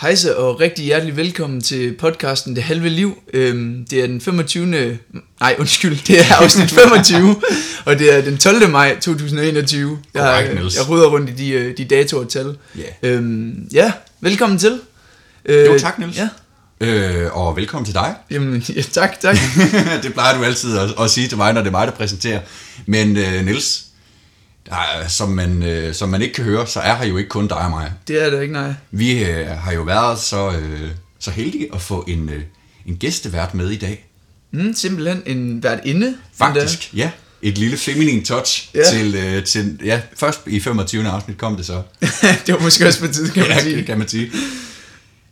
Hejse og rigtig hjertelig velkommen til podcasten Det Halve Liv. Øhm, det er den 25. Nej, undskyld, det er afsnit 25, og det er den 12. maj 2021. Jeg, Niels. jeg rydder rundt i de, øh, de datoer og tal. Ja. Øhm, ja, velkommen til. Øh, Jo, tak, Niels. Ja, Øh, og velkommen til dig. jamen, ja, tak, tak. det plejer du altid at, at sige til mig, når det er mig, der præsenterer. Men øh, Niels, der er, som, man, øh, som man ikke kan høre, så er her jo ikke kun dig og mig. Det er det ikke, nej. Vi øh, har jo været så, øh, så heldige at få en, øh, en gæstevært med i dag. Mm, simpelthen en vært inde. Faktisk, ja. Et lille feminin touch Ja. til, øh, til, ja, først i 25. afsnit kom det så. det var måske også på tid, kan man Ja, sige. det kan man sige.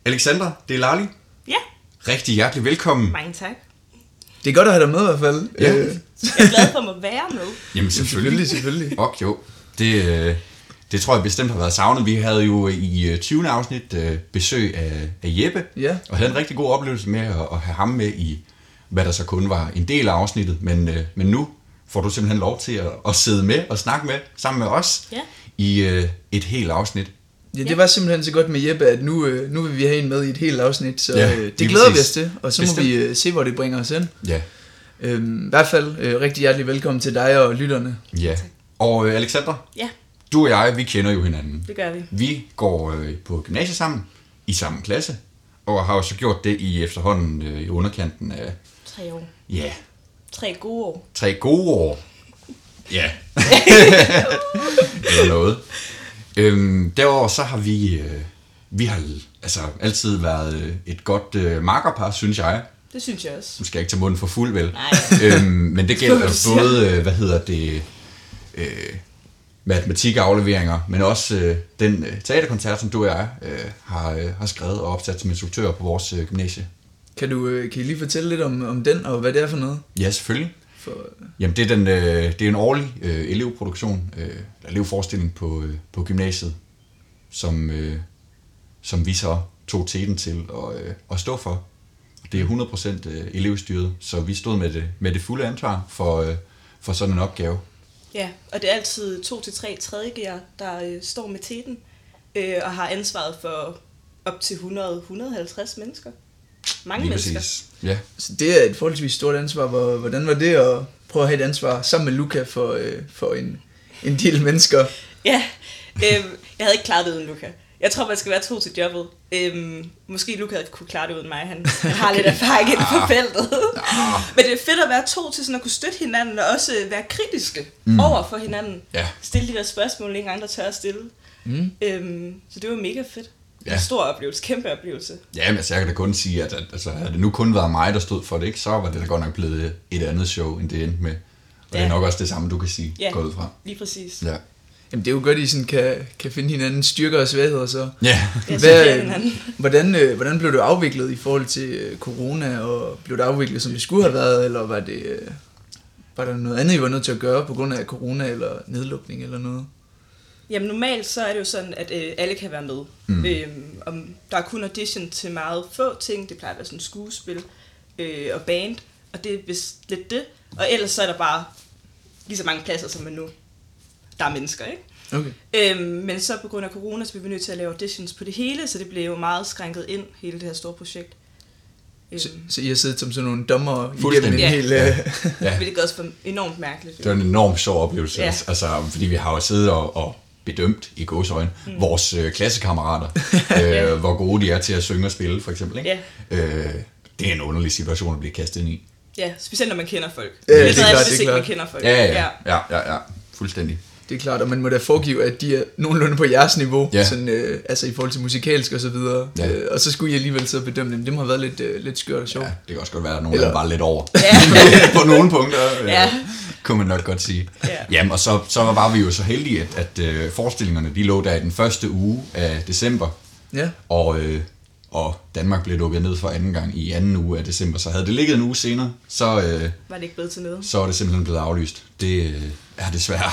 Alexandra, det er Lali. Ja, Rigtig hjertelig velkommen. mange tak. Det er godt at have dig med i hvert fald. Ja. Øh, Jeg er glad for at må være med. Jamen selvfølgelig, selvfølgelig. Ok, jo. Det, øh, det tror jeg bestemt har været savnet. Vi havde jo i øh, 20. afsnit øh, besøg af, af Jeppe, Ja. og havde en rigtig god oplevelse med at, at have ham med i, hvad der så kun var en del af afsnittet. Men, men nu får du simpelthen lov til at, at sidde med og snakke med sammen med os Ja. i et helt afsnit. Ja, det var simpelthen så godt med Jeppe, at nu, øh, nu vil vi have en med i et helt afsnit, så Ja, øh, det glæder vi præcis. os til, og så Bestemt. må vi øh, se, hvor det bringer os hen. Ja. Øhm, I hvert fald øh, rigtig hjertelig velkommen til dig og lytterne. ja. Og øh, Alexandra, Ja, du og jeg, vi kender jo hinanden. det gør vi. Vi går øh, på gymnasiet sammen, i samme klasse, og har jo så gjort det i efterhånden øh, i underkanten af, Tre år. ja, Tre gode år. tre gode år. Ja. Eller noget. Øhm, derover så har vi, øh, vi har altså altid været øh, et godt øh, makkerpar, synes jeg. Det synes jeg også. Nu skal jeg ikke tage munden for fuld, vel? Nej. øhm, men det gælder både, øh, hvad hedder det, øh, matematikafleveringer, men også øh, den øh, teaterkoncert, som du og jeg øh, har, øh, har skrevet og opsat som instruktør på vores øh, gymnasie. Kan du øh, kan I lige fortælle lidt om, om den, og hvad det er for noget? Ja, selvfølgelig. For, Jamen, det er, den, øh, det er en årlig øh, elevproduktion, øh, elevforestilling på, øh, på gymnasiet, som, øh, som vi så tog teten til at, øh, at stå for. Det er 100% øh, elevstyret, så vi stod med det, med det fulde ansvar for, øh, for sådan en opgave. Ja, og det er altid to til tre tredjegear, der øh, står med teten øh, og har ansvaret for op til 100-150 mennesker. Mange Lige mennesker. præcis. Ja. så det er et forholdsvis stort ansvar. Hvor, hvordan var det at prøve at have et ansvar sammen med Luca for, øh, for en, en del mennesker? Ja, øhm, jeg havde ikke klaret det uden Luca. Jeg tror, man skal være to til jobbet. Øhm, måske Luca havde kunne klare det uden mig. Han, han har lidt erfaring inden for feltet. Men det er fedt at være to til sådan at kunne støtte hinanden og også være kritiske mm. over for hinanden. Ja. Stille de der spørgsmål, ingen andre tør at stille. Mm. Øhm, så det var mega fedt. Ja. En stor oplevelse, kæmpe oplevelse. Ja, men altså, jeg kan da kun sige, at, at altså, havde det nu kun været mig, der stod for det, ikke, så var det da godt nok blevet et andet show, end det endte med. Og ja. det er nok også det samme, du kan sige, Ja. gå ud fra. Lige præcis. Ja. Jamen det er jo godt, at I sådan kan, kan finde hinandens styrker og svagheder så. Ja. Hvad-. Hvordan, øh, hvordan blev det afviklet i forhold til øh, corona, og blev det afviklet, som det skulle have været, eller var det øh, var der noget andet, I var nødt til at gøre på grund af corona, eller nedlukning, eller noget? Jamen normalt så er det jo sådan, at øh, alle kan være med. Mm. Øhm, om der er kun audition til meget få ting. Det plejer at være sådan skuespil øh, og band. Og det er vist lidt det. Og ellers så er der bare lige så mange pladser, som man nu. Der er mennesker, ikke? Okay. Øhm, men så på grund af corona, så blev vi nødt til at lave auditions på det hele, så det blev jo meget skrænket ind, hele det her store projekt. Øhm, Så, så I har siddet som sådan nogle dommer igennem en Fuldstændig. hel... Ja. Øh, ja. Hvilket også var enormt mærkeligt. Det var en enormt sjov oplevelse, Ja. ja. altså, fordi vi har jo siddet og, og bedømt i gåsøjne mm. vores øh, klassekammerater, øh, hvor gode de er til at synge og spille, for eksempel. Ikke? Øh, det er en underlig situation at blive kastet ind i. Ja, specielt når man kender folk. Ja, det er klart, klart, det er ikke man klart. kender folk. Ja, ja, ja, ja, ja. fuldstændig. Det er klart, og man må da foregive, at de er nogenlunde på jeres niveau, Ja. sådan, øh, altså i forhold til musikalsk og så videre. Ja. Øh, og så skulle I alligevel sidde og bedømme dem. Det må have været lidt, øh, lidt skørt og sjovt. Ja, det kan også godt være, at nogen Eller- var lidt over. Ja. på nogle punkter, øh, Ja. kunne man nok godt sige. Ja. Jamen, og så, så var vi jo så heldige, at, at øh, forestillingerne de lå der i den første uge af december, Ja. og, øh, og Danmark blev lukket ned for anden gang i anden uge af december. Så havde det ligget en uge senere, så, øh, Var det ikke blevet til noget? så er det simpelthen blevet aflyst. Det øh, er desværre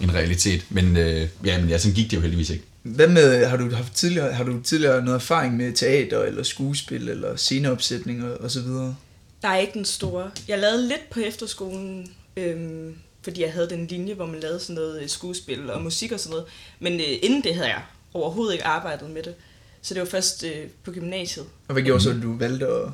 en realitet, men, øh, ja, men ja, sådan gik det jo heldigvis ikke. Hvad med, har du haft tidligere, har du tidligere noget erfaring med teater, eller skuespil, eller sceneopsætning og, og så videre? Der er ikke den store. Jeg lavede lidt på efterskolen, øhm, fordi jeg havde den linje, hvor man lavede sådan noget øh, skuespil og musik og sådan noget. Men øh, inden det havde jeg overhovedet ikke arbejdet med det. Så det var først øh, på gymnasiet. Og hvad gjorde så, at du valgte at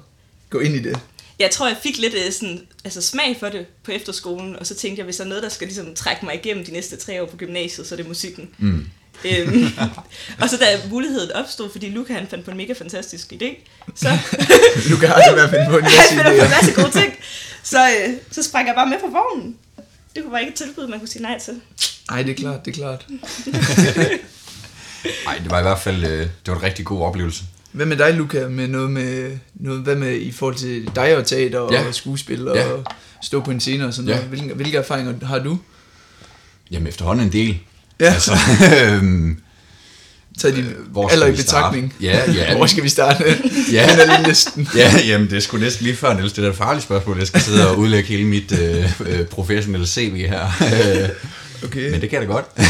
gå ind i det? Jeg tror, jeg fik lidt øh, sådan, altså smag for det på efterskolen, og så tænkte jeg, hvis der er noget, der skal ligesom trække mig igennem de næste tre år på gymnasiet, så er det musikken. Mm. Øhm, og så da muligheden opstod, fordi Luca han fandt på en mega fantastisk idé, så Du kan aldrig være finde på en masse han finder på en idéer. masse gode ting, så, øh, så sprang jeg bare med på vognen. Det kunne bare ikke et tilbud, man kunne sige nej til. Nej, det er klart, det er klart. Nej, det var i hvert fald øh, det var en rigtig god oplevelse. Hvad med dig, Luca, med noget med, noget, hvad med i forhold til dig og teater og Ja. skuespil og Ja. stå på en scene og sådan Ja. noget? Hvilke, hvilke erfaringer har du? Jamen efterhånden en del. Ja. Altså, øhm, Taget din Øh, hvor alder i betragtning. Ja, ja. Hvor skal vi starte? Ja. Den er lige listen. ja, jamen det sgu næsten lige før, Niels. Det er et farligt spørgsmål. Jeg skal sidde og udlægge hele mit øh, øh, professionelle CV her. Okay. Men det kan jeg da godt. det,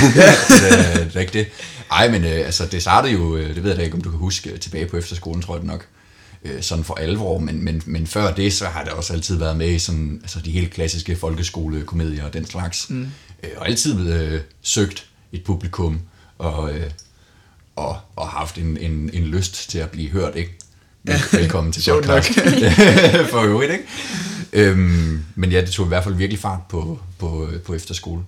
er, det er ikke det. Ej, men øh, altså, det startede jo, øh, det ved jeg da ikke, om du kan huske, øh, tilbage på efterskolen, tror jeg det nok, øh, sådan for alvor, men, men, men før det, så har det også altid været med i sådan, altså de helt klassiske folkeskolekomedier og den slags. Mm. Øh, og altid øh, søgt et publikum, og, øh, og, og haft en, en, en lyst til at blive hørt, ikke? Vel, velkommen til podcast. for øvrigt, ikke? Øhm, men ja, det tog i hvert fald virkelig fart på, på, på efterskole.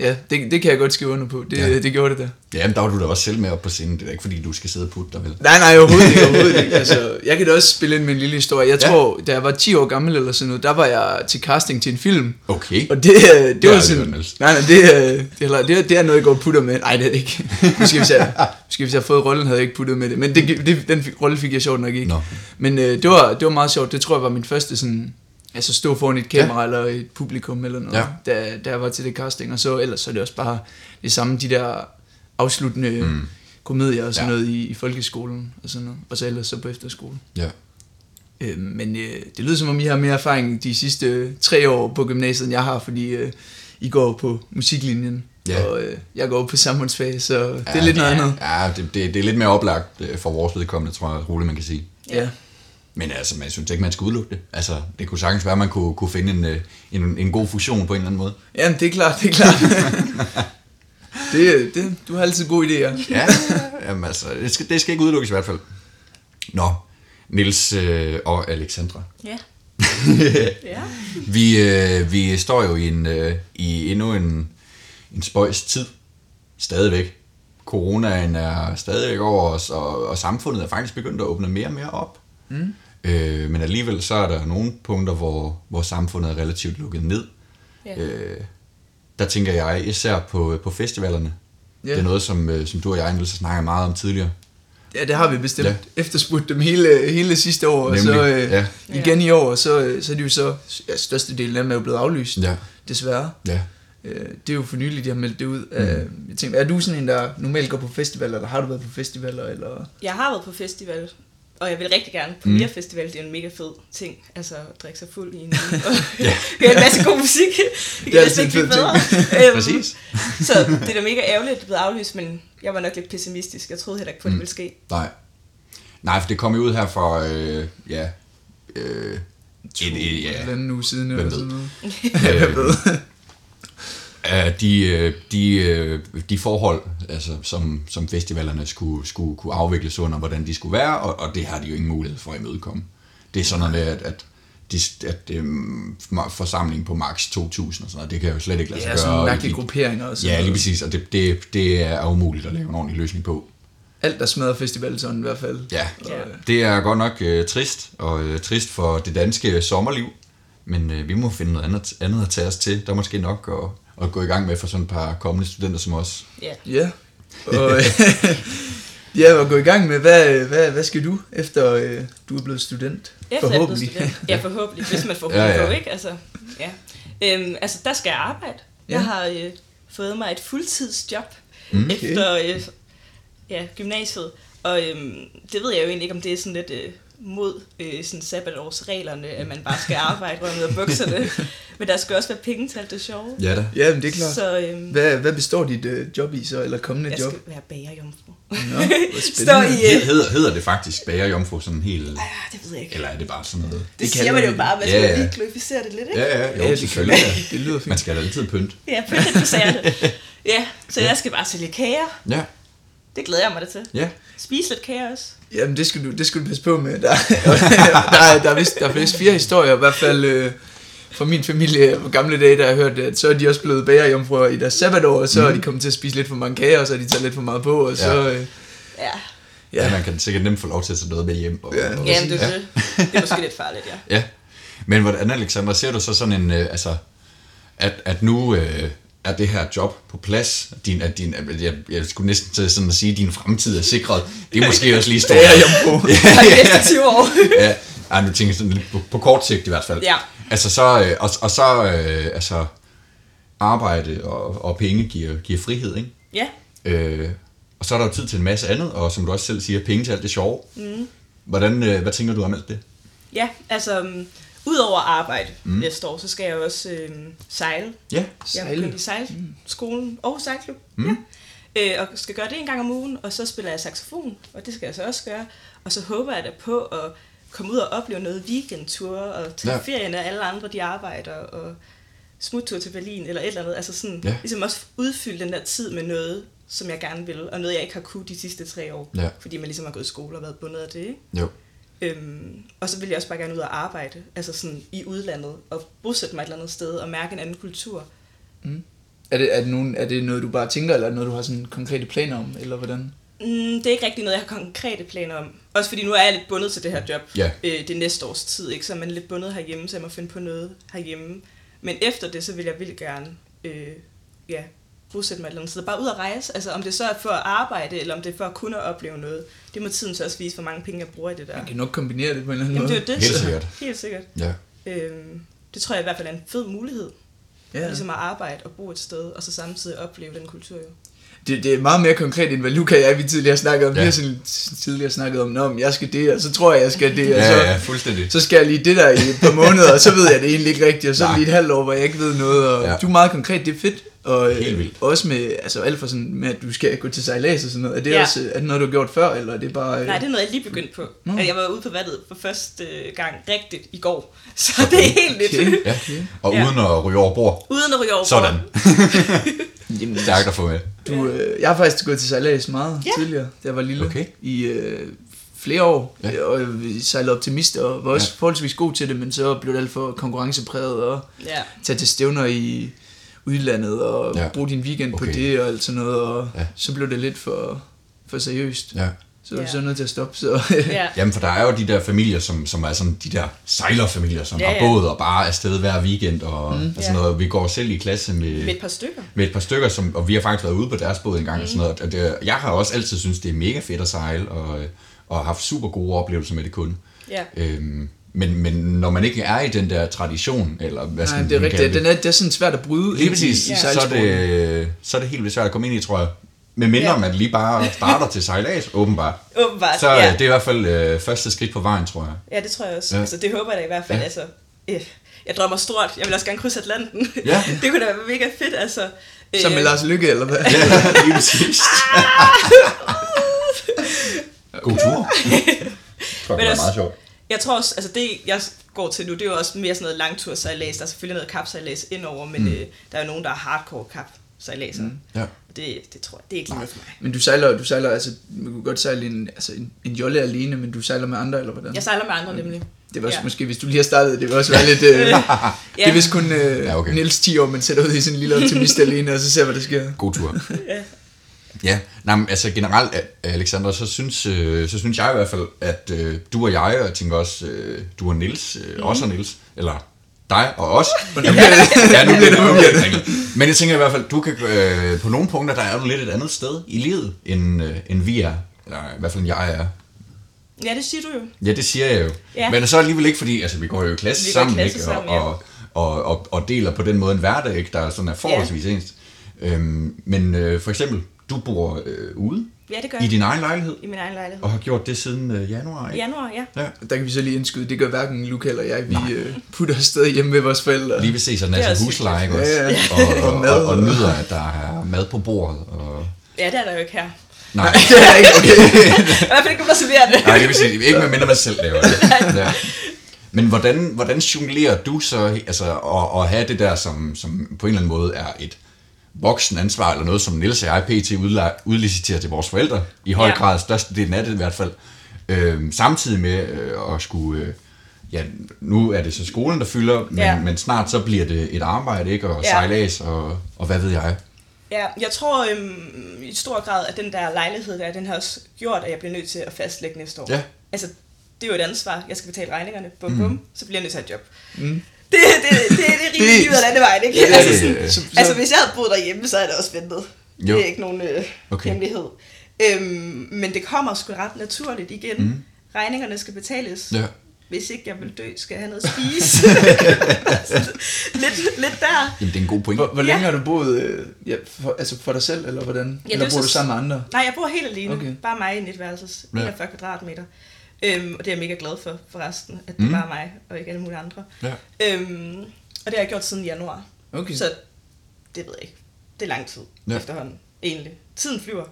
Ja, det, det kan jeg godt skrive under på. Det, Ja. det gjorde det da. Ja, men der var du da også selv med op på scenen. Det er ikke, fordi du skal sidde og putte dig, vel? Nej, nej, overhovedet ikke. Overhovedet ikke. Altså, jeg kan da også spille ind med en lille historie. Jeg Ja. tror, da jeg var 10 år gammel eller sådan noget, der var jeg til casting til en film. Okay. Og det, øh, det, var sådan... hørt. Nej, nej, det, øh, det, er, det, er, det er noget, jeg går og putter med. Nej, det er det ikke. Måske hvis jeg, måske hvis jeg havde fået rollen, havde jeg ikke puttet med det. Men det, det, den rolle fik jeg sjovt nok ikke. Nå. Men øh, det, var, det var meget sjovt. Det tror jeg var min første sådan... Altså stå foran et kamera ja. eller et publikum eller noget, Ja. ja. da jeg var til det casting. Og så ellers så er det også bare det samme, de der afsluttende mm. komedier og sådan Ja. ja. noget i, i folkeskolen og sådan noget. Og så ellers så på efterskolen. Ja. Øh, men øh, det lyder som om I har mere erfaring de sidste øh, tre år på gymnasiet, end jeg har, fordi øh, I går på musiklinjen, Ja. og øh, jeg går på samfundsfag, så det er Ja, lidt noget ja, andet. Ja, det, det, det er lidt mere oplagt øh, for vores vedkommende, tror jeg roligt, man kan sige. Ja. Men altså, man synes ikke, man skal udelukke det. Altså, det kunne sagtens være, at man kunne, kunne finde en, øh, en, en god fusion på en eller anden måde. Jamen, det er klart, det er klart. det, det, du har altid gode idéer. Ja, jamen altså, det skal, det skal ikke udelukkes i hvert fald. Nå, Nils øh, og Alexandra. Ja. ja. Vi, øh, vi står jo i, en, øh, i endnu en, en spøjs tid. Stadigvæk. Coronaen er stadigvæk over os, og, og samfundet er faktisk begyndt at åbne mere og mere op. Mm. Øh, men alligevel så er der nogle punkter, hvor, hvor samfundet er relativt lukket ned. Ja. Øh, der tænker jeg især på, på festivalerne. Ja. Det er noget, som, øh, som du og jeg, Niels, har snakket meget om tidligere. Ja, det har vi bestemt Ja. efterspurgt dem hele, hele sidste år, og så Nemlig, øh, ja. igen i år, og så, øh, så er de jo så, ja, størstedelen af dem er jo blevet aflyst, Ja. desværre. Ja. Øh, det er jo for nyligt, de har meldt det ud. Mm. Øh, jeg tænker, er du sådan en, der normalt går på festivaler, eller har du været på festivaler, eller... Jeg har været på festival, og jeg vil rigtig gerne på mere festival. Det er en mega fed ting. Altså, at drikke sig fuld i en og høre en masse god musik. Det er kan altid en fed bedre. Øhm, Præcis. Så det er da mega ærgerligt, at det er blevet aflyst, men jeg var nok lidt pessimistisk. Jeg troede heller ikke på, at det ville ske. Nej. Nej, for det kom jo ud her for, øh, ja, øh, To, et, et, ja, en anden uge siden, Hvem eller ved? sådan noget. øh, øh, de, øh, de, øh, de forhold, altså, som, som festivalerne skulle, skulle kunne afvikles under, hvordan de skulle være, og, og det har de jo ingen mulighed for at imødekomme. Det er sådan noget at, at, de, at øhm, forsamling på max 2.000 og sådan noget, det kan jo slet ikke lade sig Ja, gøre. sådan og mærkelige grupperinger og sådan Ja, lige præcis, og det, det, det er umuligt at lave en ordentlig løsning på. Alt, der smadrer festival sådan i hvert fald. Ja, Ja. det er godt nok øh, trist, og øh, trist for det danske sommerliv, men øh, vi må finde noget andet, andet at tage os til. Der er måske nok at, at gå i gang med for sådan et par kommende studenter som os. Ja. Ja. Og, ja, og gå i gang med, hvad, hvad, hvad skal du, efter øh, du er blevet student? Efter Forhåbentlig. Jeg er blevet student. Ja, forhåbentlig, hvis man får Ja, ja, på, ikke? Altså, ja. Øhm, altså, der skal jeg arbejde. Ja. Jeg har øh, fået mig et fuldtidsjob Mm. mm. efter øh, ja, gymnasiet. Og øhm, det ved jeg jo egentlig ikke, om det er sådan lidt øh, mod øh, sådan sabbatårsreglerne, at man bare skal arbejde rundt af bukserne. Men der skal også være penge til alt det sjove. Ja da. ja, men det er klart. Så øhm, Hvad, hvad består dit øh, job i så, eller kommende jeg job? skal være bagerjomfru. Nå, hvor Stå i... Øh, Hedder, hedder det faktisk bagerjomfru sådan helt, ah, det ved jeg ikke. eller er det bare sådan noget? Det, Det det siger man jo det. bare, man Ja, skal ja. lige glorificere det lidt, ikke? Ja, ja, jo, Ja, det, selvfølgelig. det lyder Man fint. skal da altid pynte. Ja, pynt lidt på sagerne. Ja, så jeg skal bare sælge kager. Ja, Det glæder jeg mig da til. ja. Spise lidt kager også. Jamen, det skal du, det skal du passe på med. Der, der, er, der, er vist, der er vist fire historier, i hvert fald øh, fra min familie på gamle dage, der har jeg hørt, at så er de også blevet bagerjomfruer i deres sabbatår, og så mm. er de kommet til at spise lidt for mange kager, og så er de taget lidt for meget på, og så... Øh, Ja. Ja. ja, man kan sikkert nemt få lov til at tage noget med hjem. Og, Ja. og, Jamen, det er det. Det er måske lidt farligt, ja. Ja, men hvordan, Alexander, ser du så sådan en, øh, altså, at, at nu øh, er det her job på plads, din, at din, jeg, jeg skulle næsten til sådan at sige, at din fremtid er sikret, det er måske også lige stort. Bagerjomfru. De næste 20 år. ja, ej, nu tænker jeg sådan lidt på, på kort sigt i hvert fald. Ja. Altså så, øh, og, og så, øh, altså, arbejde og, og penge giver, giver frihed, ikke? Ja. Øh, og så er der jo tid til en masse andet, og som du også selv siger, penge til alt det sjove. Mm. Hvordan, øh, hvad tænker du om alt det? Ja, altså, um, udover arbejde mm. næste år, så skal jeg også øhm, sejle. Ja, Jeg er Sejle. i sejlskolen og sejlklub. Mm. Ja. Øh, og skal gøre det en gang om ugen, og så spiller jeg saxofon, og det skal jeg så også gøre. Og så håber jeg da på at komme ud og opleve noget weekendtur, og tage Ja. ferie, når alle andre de arbejder, og smuttur til Berlin, eller et eller andet. Altså sådan, Ja. ja. ligesom også udfylde den der tid med noget, som jeg gerne vil, og noget, jeg ikke har kunnet de sidste tre år. Ja. Fordi man ligesom har gået i skole og været bundet af det, ikke? jo. Øhm, og så vil jeg også bare gerne ud og arbejde, altså sådan i udlandet, og bosætte mig et eller andet sted, og mærke en anden kultur. Er det, er, det nogen, er det noget, du bare tænker, eller er det noget, du har sådan konkrete planer om, eller hvordan? Mm, det er ikke rigtig noget, jeg har konkrete planer om. Også fordi nu er jeg lidt bundet til det her job. Ja. Øh, det næste års tid, ikke? Så er man lidt bundet herhjemme, så jeg må finde på noget herhjemme. Men efter det, så vil jeg vildt gerne øh, ja, bosætte mig et eller andet sted. Bare ud og rejse. Altså om det så er for at arbejde, eller om det er for at kunne opleve noget. Det må tiden så også vise, hvor mange penge jeg bruger i det der. Man kan nok kombinere det på en eller anden Jamen det måde. er jo det. Helt sikkert. Helt sikkert. Ja. Øhm, det tror jeg i hvert fald er en fed mulighed. Ja. Ligesom at arbejde og bo et sted, og så samtidig opleve den kultur jo. Det, det er meget mere konkret, end hvad Luca og jeg vi tidligere snakkede om. Ja. Vi har sådan tidligere snakket om, Nå, men jeg skal det, og så tror jeg, jeg skal det, og Ja, så, ja, fuldstændig. så skal jeg lige det der i et par måneder, og så ved jeg det egentlig ikke rigtigt, og så er Nej. det lige et halvt år, hvor jeg ikke ved noget, og ja. du er meget konkret, det er fedt. Og øh, Helt vildt. også med, altså alt for sådan, med at du skal gå til sejlads og sådan noget. Er det Ja. også er det noget, du har gjort før, eller er det bare... Øh, Nej, det er noget, jeg lige begyndt på. Nå. Jeg var ude på vandet for første gang rigtigt i går. Så okay. det er helt nyt. Okay. Ja. Og Ja. uden at ryge over bord. Uden at ryge over. Sådan. Jamen, Stærkt at få med. Du, øh, jeg har faktisk gået til sejlads meget Ja. tidligere, da jeg var lille. Okay. I øh, flere år. Ja. Og vi sejlede optimist og var også ja. forholdsvis god til det, men så blev det alt for konkurrencepræget og Ja. tage til stævner i udlandet og Ja. bruge din weekend okay. På det og alt sådan noget. Og Ja. så blev det lidt for, for seriøst. Ja. Så Ja. vi så nødt til at stoppe. Så ja. Jamen, for der er jo de der familier, som, som er sådan de der sejlerfamilier, som Ja, har båd og bare er afsted hver weekend og, mm, og sådan Ja. noget. Vi går selv i klasse med, Med et par stykker. med et par stykker, som, og vi har faktisk været ude på deres båd en gang. Mm. Og sådan noget. Og det, jeg har også altid synes det er mega fedt at sejle, og, og har haft super gode oplevelser med det kun. Ja. Øhm, men, men når man ikke er i den der tradition, eller hvad skal Nej, man det er rigtigt. Den er, det er sådan svært at bryde Lige ind præcis, i, i så, er det, så er det helt vildt svært at komme ind i, tror jeg. Med mindre Ja. man lige bare starter til sejlads, åbenbart. Åbenbart. Så ja. ja. det er i hvert fald øh, første skridt på vejen, tror jeg. ja, det tror jeg også. Ja. Ja. Altså, det håber jeg da i hvert fald. Ja. Ja. Altså, øh, jeg drømmer stort. Jeg vil også gerne krydse Atlanten. Ja. det kunne da være mega fedt, altså. Som med Øh, Lars Lykke, eller hvad? Ja, lige præcis. God tur. det også- meget sjovt. Jeg tror også, altså det jeg går til nu, det er jo også mere sådan noget langtursejlads. Der er selvfølgelig noget kapsejlads indover, men mm. øh, der er jo nogen, der er hardcore kapsejladser. Mm. Ja. Det, det tror jeg, det er ikke lige noget for mig. Men du sejler, du sejler altså, du kan godt sejle en, altså en, en jolle alene, men du sejler med andre, eller hvordan? Jeg sejler med andre nemlig. Det var også, Ja. måske, hvis du lige har startet, det vil også være lidt... Øh, ja. Det er vist kun øh, Ja, okay. Niels 10 år, man sætter ud i sådan en lille optimist alene, og så ser, hvad der sker. God tur. Ja. Ja, nej, men altså generelt, Alexander, så synes, øh, så synes jeg i hvert fald, at øh, du og jeg, og jeg tænker også, øh, du og Nils, øh, mm. også og Nils, eller dig og os. Det, ja, nu bliver det forvirret. Men jeg tænker i hvert fald, du kan, øh, på nogle punkter, der er du lidt et andet sted i livet, end, øh, end vi er. Eller i hvert fald jeg er. ja, det siger du jo. Ja, det siger jeg jo. Ja. Men så alligevel ikke, fordi altså, vi går jo i klasse Vi sammen, klasse ikke? sammen, og, ja. og, og, og, og deler på den måde en hverdag, ikke? der sådan er forholdsvis ens. Øhm, men øh, for eksempel, du bor øh, ude Ja, det gør i jeg. din egen lejlighed, I min egen lejlighed. og har gjort det siden øh, januar, I ikke? januar, ja. Ja. Der kan vi så lige indskyde, det gør hverken Luca eller jeg, vi øh, putter afsted hjemme ved vores forældre. Lige ved se sådan er altså husleje, ikke Ja, også? ja. Og, og, Og mad. og, og, nyder, at der er mad på bordet. Og... Ja, det er der jo ikke her. Nej, det er ikke okay. I hvert fald ikke, der serverer det. nej, det vil sige, ikke med mindre man selv laver det. Ja. Men hvordan, hvordan jonglerer du så altså, at, at have det der, som, som på en eller anden måde er et voksen ansvar, eller noget, som Niels og jeg pt. udliciterer til vores forældre, i høj Ja. grad størstedelen af det i hvert fald. Øh, samtidig med øh, at skulle... Øh, ja, nu er det så skolen, der fylder, men, Ja. men snart så bliver det et arbejde, ikke? Og Ja. sejlads, og, og hvad ved jeg. Ja, jeg tror øhm, i stor grad, at den der lejlighed der, den har også gjort, at jeg bliver nødt til at fastlægge næste år. Ja. Altså, det er jo et ansvar. Jeg skal betale regningerne. Bum, bum. Så bliver jeg nødt til at have et job. Mm. Det, det, det, det er rimelig livet af landevejen, ikke? Ja, altså, sådan, øh, så- altså, hvis jeg havde boet derhjemme, så er det også ventet. Jo. Det er ikke nogen øh, Okay. hemmelighed. Øhm, men det kommer sgu ret naturligt igen. Mm. Regningerne skal betales. Ja. Hvis ikke jeg vil dø, skal jeg have noget at spise. lidt, lidt der. Jamen, det er en god point. Hvor, hvor længe Ja. har du boet, øh, ja, for, altså for dig selv, eller hvordan? Ja, eller er bor så- du sammen med andre? Nej, jeg bor helt alene. Okay. Bare mig i en etværelses. Ja. 41 kvadratmeter. Øhm, og det er jeg mega glad for, forresten, at det Mm. bare er mig, og ikke alle mulige andre. Ja. Øhm, og det har jeg gjort siden januar. Okay. Så det ved jeg ikke. Det er lang tid Ja. efterhånden, egentlig. Tiden flyver.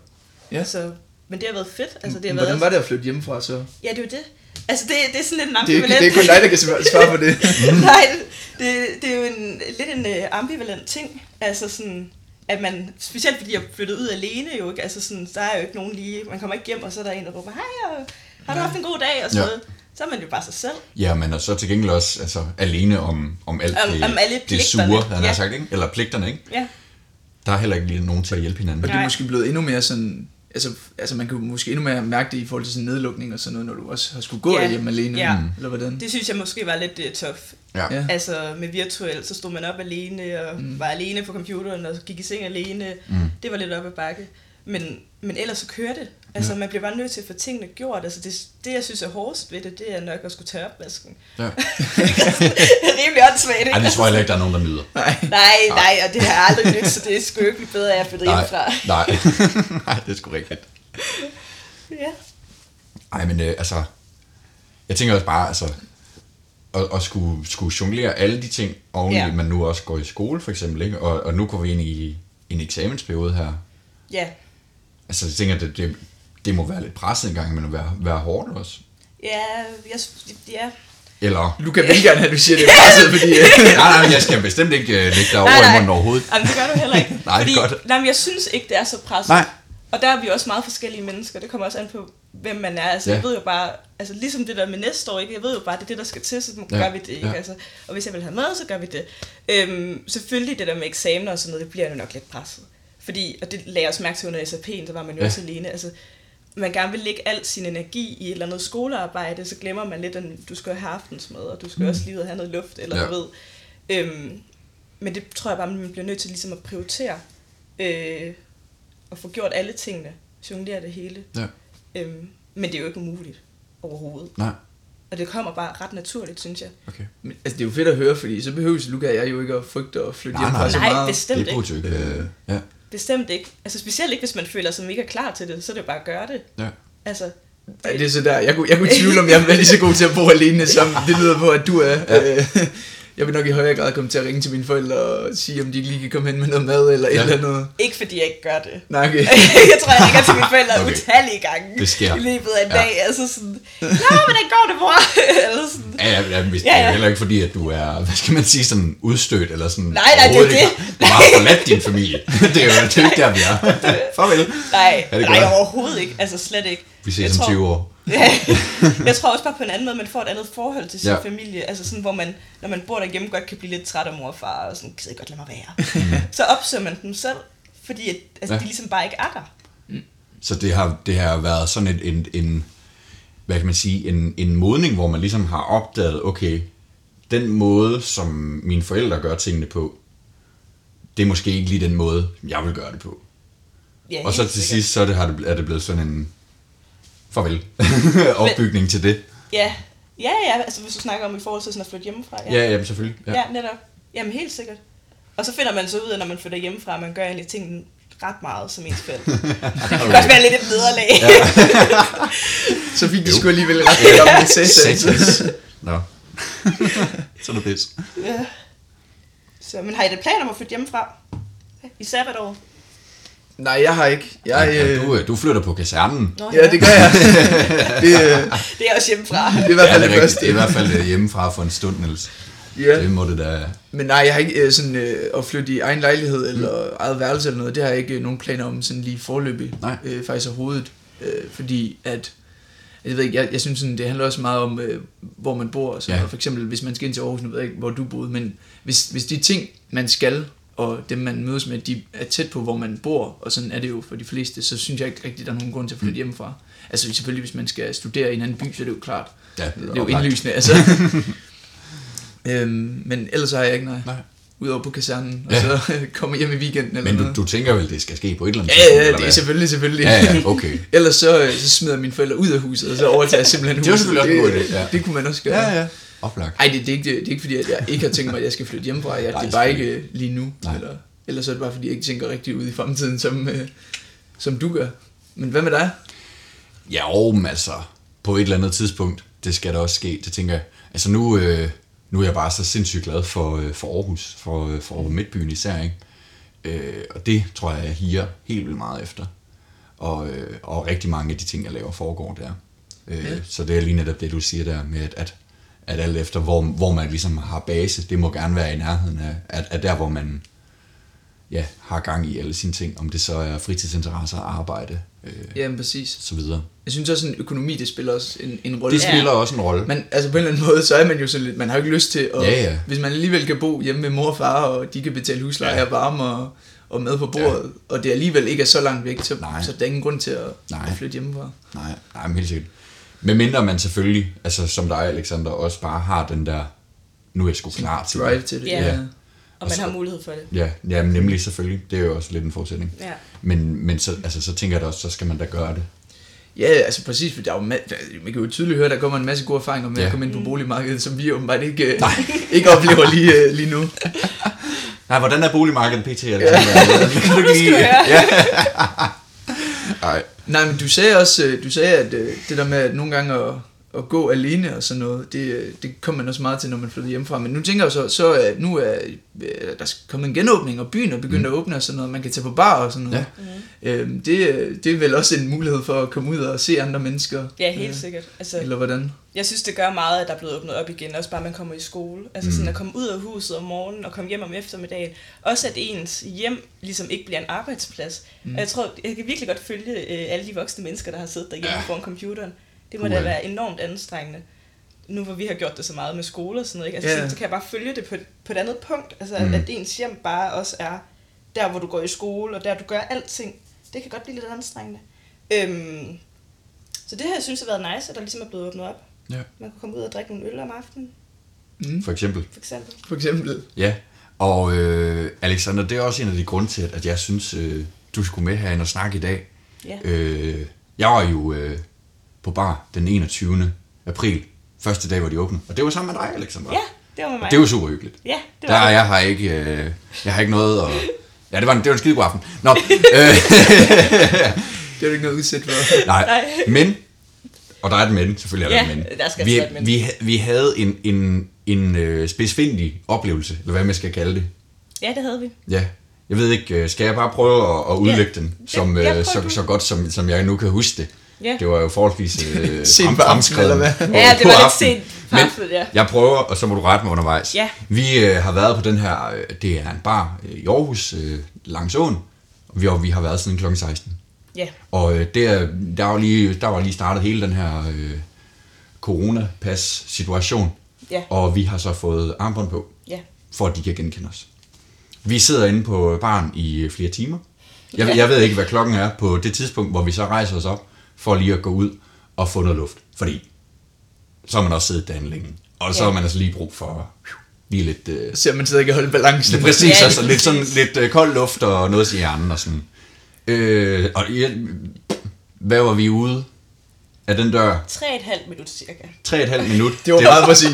Ja. Så, men det har været fedt. Altså, det har Hvordan været... var det at flytte hjemmefra så? Ja, det er jo det. Altså, det, det er sådan lidt en Det er, ikke- ambivalent... det er kun dig, der kan svare på det. Nej, det, det er jo en, lidt en uh, ambivalent ting. Altså sådan, at man, specielt fordi jeg flyttede ud alene jo ikke, altså sådan, der er jo ikke nogen lige, man kommer ikke hjem, og så er der en, der råber, hej, og har du haft en god dag, og sådan Ja. noget. Så er man jo bare sig selv. Ja, men og så til gengæld også altså, alene om, om alt Om- det, om alle det sure, han har Ja. sagt, ikke? Eller pligterne, ikke? Ja, Der er heller ikke lige nogen til at hjælpe hinanden. Og det er måske blevet endnu mere sådan... Altså, altså man kan måske endnu mere mærke det i forhold til sådan nedlukning og sådan noget, når du også har skulle gå Ja. derhjemme alene. Ja. Eller hvordan? det synes jeg måske var lidt uh, tough. Ja. Ja. Altså med virtuelt, så stod man op alene, og mm. var alene på computeren, og gik i seng alene. Mm. Det var lidt op ad bakke. Men, men ellers så kører det. Altså, man bliver bare nødt til at få tingene gjort. Altså, det, det, jeg synes er hårdest ved det, det er nok at skulle tørre opvasken. Ja. det er rimelig åndssvagt, ikke? Ej, det tror jeg heller ikke, der er nogen, der nyder. Nej. Nej, nej, og det har jeg aldrig nyt, så det er sgu ikke bedre, at jeg er flyttet Nej, hjemmefra. nej. nej, det er sgu rigtigt. Ja. Ej, men øh, altså, jeg tænker også bare, altså, at, at skulle, skulle jonglere alle de ting, oven Ja. at man nu også går i skole, for eksempel, ikke? Og, og nu går vi ind i en eksamensperiode her. Ja. Altså, jeg tænker, det, det, det må være lidt presset en gang, men at være, være hårdt også. Ja, jeg, ja. Eller, Luca vil gerne have, at du siger det er presset, fordi... øh, nej, nej, jeg skal bestemt ikke uh, lægge dig over Nej, i nej. munden overhovedet. Jamen, det gør du heller ikke. Nej, fordi, godt. Nej, men jeg synes ikke, det er så presset. Nej. Og der er vi også meget forskellige mennesker. Det kommer også an på, hvem man er. Altså, Ja. jeg ved jo bare, altså ligesom det der med næste år, ikke? jeg ved jo bare, det er det, der skal til, så Ja, gør vi det. Ikke? ja. Altså, og hvis jeg vil have med, så gør vi det. Øhm, selvfølgelig det der med eksamener og sådan noget, det bliver jo nok lidt presset. Fordi, og det lagde jeg også mærke til under SAP'en, der var man jo ja. også alene. Altså, man gerne vil lægge al sin energi i et eller andet skolearbejde, så glemmer man lidt, at du skal have aftensmad, og du skal mm. også lige ud og have noget luft, eller Ja. du ved. Øhm, men det tror jeg bare, man bliver nødt til ligesom at prioritere, øh, og få gjort alle tingene, jonglere det hele. Ja. Øhm, men det er jo ikke umuligt overhovedet. Nej, Og det kommer bare ret naturligt, synes jeg. okay. Men, altså, det er jo fedt at høre, fordi så behøver Luca og jeg jo ikke at frygte at flytte Nej, hjemmefra nej. så Nej, meget. bestemt det jo ikke. Øh, ja, Bestemt ikke. Altså specielt ikke, hvis man føler sig mega klar til det, så er det jo bare at gøre det. ja. Altså, Ja, det er så der. Jeg kunne, jeg kunne tvivle, om jeg være lige så god til at bo alene, som det lyder på, at du er. Ja. Øh, jeg vil nok i højere grad komme til at ringe til mine forældre og sige, om de ikke lige kan komme hen med noget mad eller ja. Et eller andet. ikke fordi jeg ikke gør det. Nej, okay. jeg tror, jeg ringer til mine forældre Okay. utallige gange Det sker. i løbet af en Ja. dag. Altså sådan, ja, hvordan går det, mor? eller sådan. Ja, ja, ja, hvis, Ja, ja, ja. ja. Det er heller ikke fordi, at du er, hvad skal man sige, sådan udstødt, eller sådan... Nej, nej, det er det. Du har forladt din familie. det er jo det er ikke der, vi er. Farvel. Nej, Ja, det nej jeg. overhovedet ikke. Altså slet ikke. Vi Jeg ses om tror- 20 år. Jeg tror også bare på en anden måde, man får et andet forhold til sin Ja. familie. Altså sådan, hvor man, når man bor derhjemme, godt kan blive lidt træt af mor og far, og sådan, I godt lade mig være. så opsøger man dem selv, fordi at, altså, Ja. de ligesom bare ikke er der. Så det har, det har været sådan en, en, en hvad kan man sige, en, en modning, hvor man ligesom har opdaget, okay, den måde, som mine forældre gør tingene på, det er måske ikke lige den måde, jeg vil gøre det på. Ja, Og så til sikkert. sidst, så er det, har det, er det blevet sådan en farvel opbygning til det. Ja, ja, ja, altså hvis du snakker om i forhold til sådan at flytte hjemmefra. Ja, Ja, jamen selvfølgelig. ja. ja netop. Jamen helt sikkert. Og så finder man så ud af, når man flytter hjemmefra, at man gør egentlig tingene ret meget som ens forældre. det kan godt være lidt et nederlag. Ja. Så fik de sgu alligevel ret godt om det Satans. Nå. så er det bedst. ja. Så, men har I det planer om at flytte hjemmefra? I sabbatår? Nej, jeg har ikke. Jeg, Ja, øh, du, øh, du flytter på kasernen. Nå, ja, det gør jeg. det, øh, Det er også hjemmefra. det er i hvert Ja, fald det det, er rigtigt. første. Det er i hvert fald øh, hjemmefra for en stund, Niels. Ja. Det må det da... Men nej, jeg har ikke øh, sådan øh, at flytte i egen lejlighed eller mm. eget værelse eller noget. Det har jeg ikke øh, nogen planer om sådan lige forløbig. Nej. Øh, faktisk overhovedet. Øh, fordi at Jeg ved ikke, jeg, jeg synes sådan, det handler også meget om, øh, hvor man bor. Sådan Ja. For eksempel, hvis man skal ind til Aarhus, nu ved jeg ikke, hvor du boede, men hvis, hvis de ting, man skal, og dem man mødes med, de er tæt på, hvor man bor, og sådan er det jo for de fleste, så synes jeg ikke rigtig, der er nogen grund til at flytte hjemmefra. Altså selvfølgelig, hvis man skal studere i en anden by, så er det jo klart. Ja, Det er jo indlysende, altså. øhm, men ellers har jeg ikke nej. Nej. Udover på kasernen, og Ja. så kommer hjem i weekenden eller Men du, noget. du tænker vel, det skal ske på et eller andet Ja, ja, eller det er selvfølgelig, selvfølgelig. Ja, ja, okay. Ellers så, øh, så smider mine forældre ud af huset, og så overtager jeg simpelthen Det er huset. selvfølgelig også en god idé, ja. Det, det kunne man også gøre. Ja, ja. Oplagt. Ej, det, det, er ikke, det er ikke fordi, at jeg ikke har tænkt mig, at jeg skal flytte hjemmefra. Jeg, Nej, det er bare ikke lige nu. Nej. Eller, ellers er det bare fordi, jeg ikke tænker rigtig ud i fremtiden, som, øh, som du gør. Men hvad med dig? Ja, og altså, på et eller andet tidspunkt, det skal der også ske, det tænker jeg. Altså nu, øh, nu er jeg bare så sindssygt glad for, øh, for Aarhus, for, øh, for Midtbyen især, ikke? Øh, og det tror jeg, jeg higer helt vildt meget efter. Og, øh, og rigtig mange af de ting, jeg laver, foregår der. Øh, Ja. Så det er lige netop det, du siger der med, at, at, at alt efter, hvor, hvor man ligesom har base, det må gerne være i nærheden af, at, at der, hvor man ja, har gang i alle sine ting, om det så er fritidsinteresser, arbejde, øh, Jamen, præcis. så videre. Jeg synes også, at økonomi, det spiller også en, en rolle. Det spiller også en rolle. Men altså på en eller anden måde, så er man jo sådan lidt, man har jo ikke lyst til at, Ja, ja. hvis man alligevel kan bo hjemme med mor og far, og de kan betale husleje Ja. og varme og, og mad på bordet, ja. og det alligevel ikke er så langt væk, så, Nej. så der er ingen grund til at, Nej. at flytte hjemmefra. Nej, nej, men helt sikkert. Men mindre man selvfølgelig, altså som dig, Alexander, også bare har den der, nu er jeg sgu klar til det. til det. Ja. Ja. Og Og man så- har mulighed for det. Ja, ja, men nemlig selvfølgelig. Det er jo også lidt en forudsætning. Ja. Men, men så, altså, så tænker jeg da også, så skal man da gøre det. Ja, altså præcis, for der er jo, ma- der, man kan jo tydeligt høre, der kommer en masse gode erfaringer med Ja. at komme ind på boligmarkedet, som vi åbenbart ikke, øh, ikke oplever lige, øh, lige nu. Nej, hvordan er boligmarkedet pt? Alexander? Kan du ikke lige... Ja. Nej. Nej, men du sagde også, øh, du sagde, at øh, det der med at nogle gange at, at gå alene og sådan noget, det, øh, det kommer man også meget til, når man flytter hjemmefra. Men nu tænker jeg jo så, så at nu er øh, der er kommet en genåbning, og byen er begyndt mm. at åbne og sådan noget. Man kan tage på bar og sådan noget. Ja. Øhm, det, øh, det er vel også en mulighed for at komme ud og se andre mennesker. Ja, helt Øh, sikkert. Altså, Eller hvordan? jeg synes, det gør meget, at der er blevet åbnet op igen. Også bare, at man kommer i skole. Altså Mm. sådan at komme ud af huset om morgenen og komme hjem om eftermiddagen. Også at ens hjem ligesom ikke bliver en arbejdsplads. Mm. Og jeg tror, jeg kan virkelig godt følge øh, alle de voksne mennesker, der har siddet derhjemme ja. foran computeren. Det må Puha. da være enormt anstrengende. Nu hvor vi har gjort det så meget med skole og sådan noget, ikke? Altså, Ja. så, så kan jeg bare følge det på, på et andet punkt. Altså, Mm. at ens hjem bare også er der, hvor du går i skole, og der du gør alting. Det kan godt blive lidt anstrengende. Øhm, så det her, jeg synes, har været nice, at der ligesom er blevet åbnet op. Ja. Man kan komme ud og drikke nogle øl om aftenen, Mm, For eksempel. for eksempel. for eksempel. Ja, og øh, Alexander, det er også en af de grunde til, at jeg synes, øh, du skulle med herinde og snakke i dag. Ja. Øh, jeg var jo øh, på bar den 21. april, første dag, hvor de åbnede. Og det var sammen med dig, Alexander. Ja, det var med mig. Og det var super hyggeligt. Ja, det Der, var det. jeg har ikke, øh, jeg har ikke noget at... Ja, det var en, det var en skide god aften. Nå, øh, Det er ikke noget udsæt for. nej, Nej. men... Og der er et men, selvfølgelig er der Ja, et men. der skal vi, et men. vi, vi havde en, en, en øh, spidsfindig oplevelse, eller hvad man skal kalde det. Ja, det havde vi. Ja, jeg ved ikke, øh, skal jeg bare prøve at, at udlægge den, som, Ja, ja, øh, så, så godt, som, som jeg nu kan huske det. Ja. Det var jo forholdsvis øh, Sent frem- på aftenen, fremskreden eller hvad? på- Ja, det var lidt sent Men ja. jeg prøver, og så må du rette mig undervejs. Ja. Vi øh, har været på den her, øh, det er en bar øh, i Aarhus, øh, langs åen, og vi, og vi har været siden kl. 16. Ja. Og øh, der, der, var lige, der var lige startet hele den her øh, coronapas-situation, Ja. og vi har så fået armbånd på, Ja. for at de kan genkende os. Vi sidder inde på baren i flere timer. Jeg, Ja. jeg ved ikke, hvad klokken er på det tidspunkt, hvor vi så rejser os op, for lige at gå ud og få noget luft. Fordi så har man også siddet derinde længe. Og så Ja. har man altså lige brug for lige lidt... Øh, Så man sidder ikke og holde balancen. det er præcis, Ja, altså, lidt, sådan, lidt øh, kold luft og noget til hjernen og sådan. Øh, og ja, hvad var vi ude af den dør? Tre og et halvt minut cirka. Tre og et halvt minut. Det var det, meget præcist.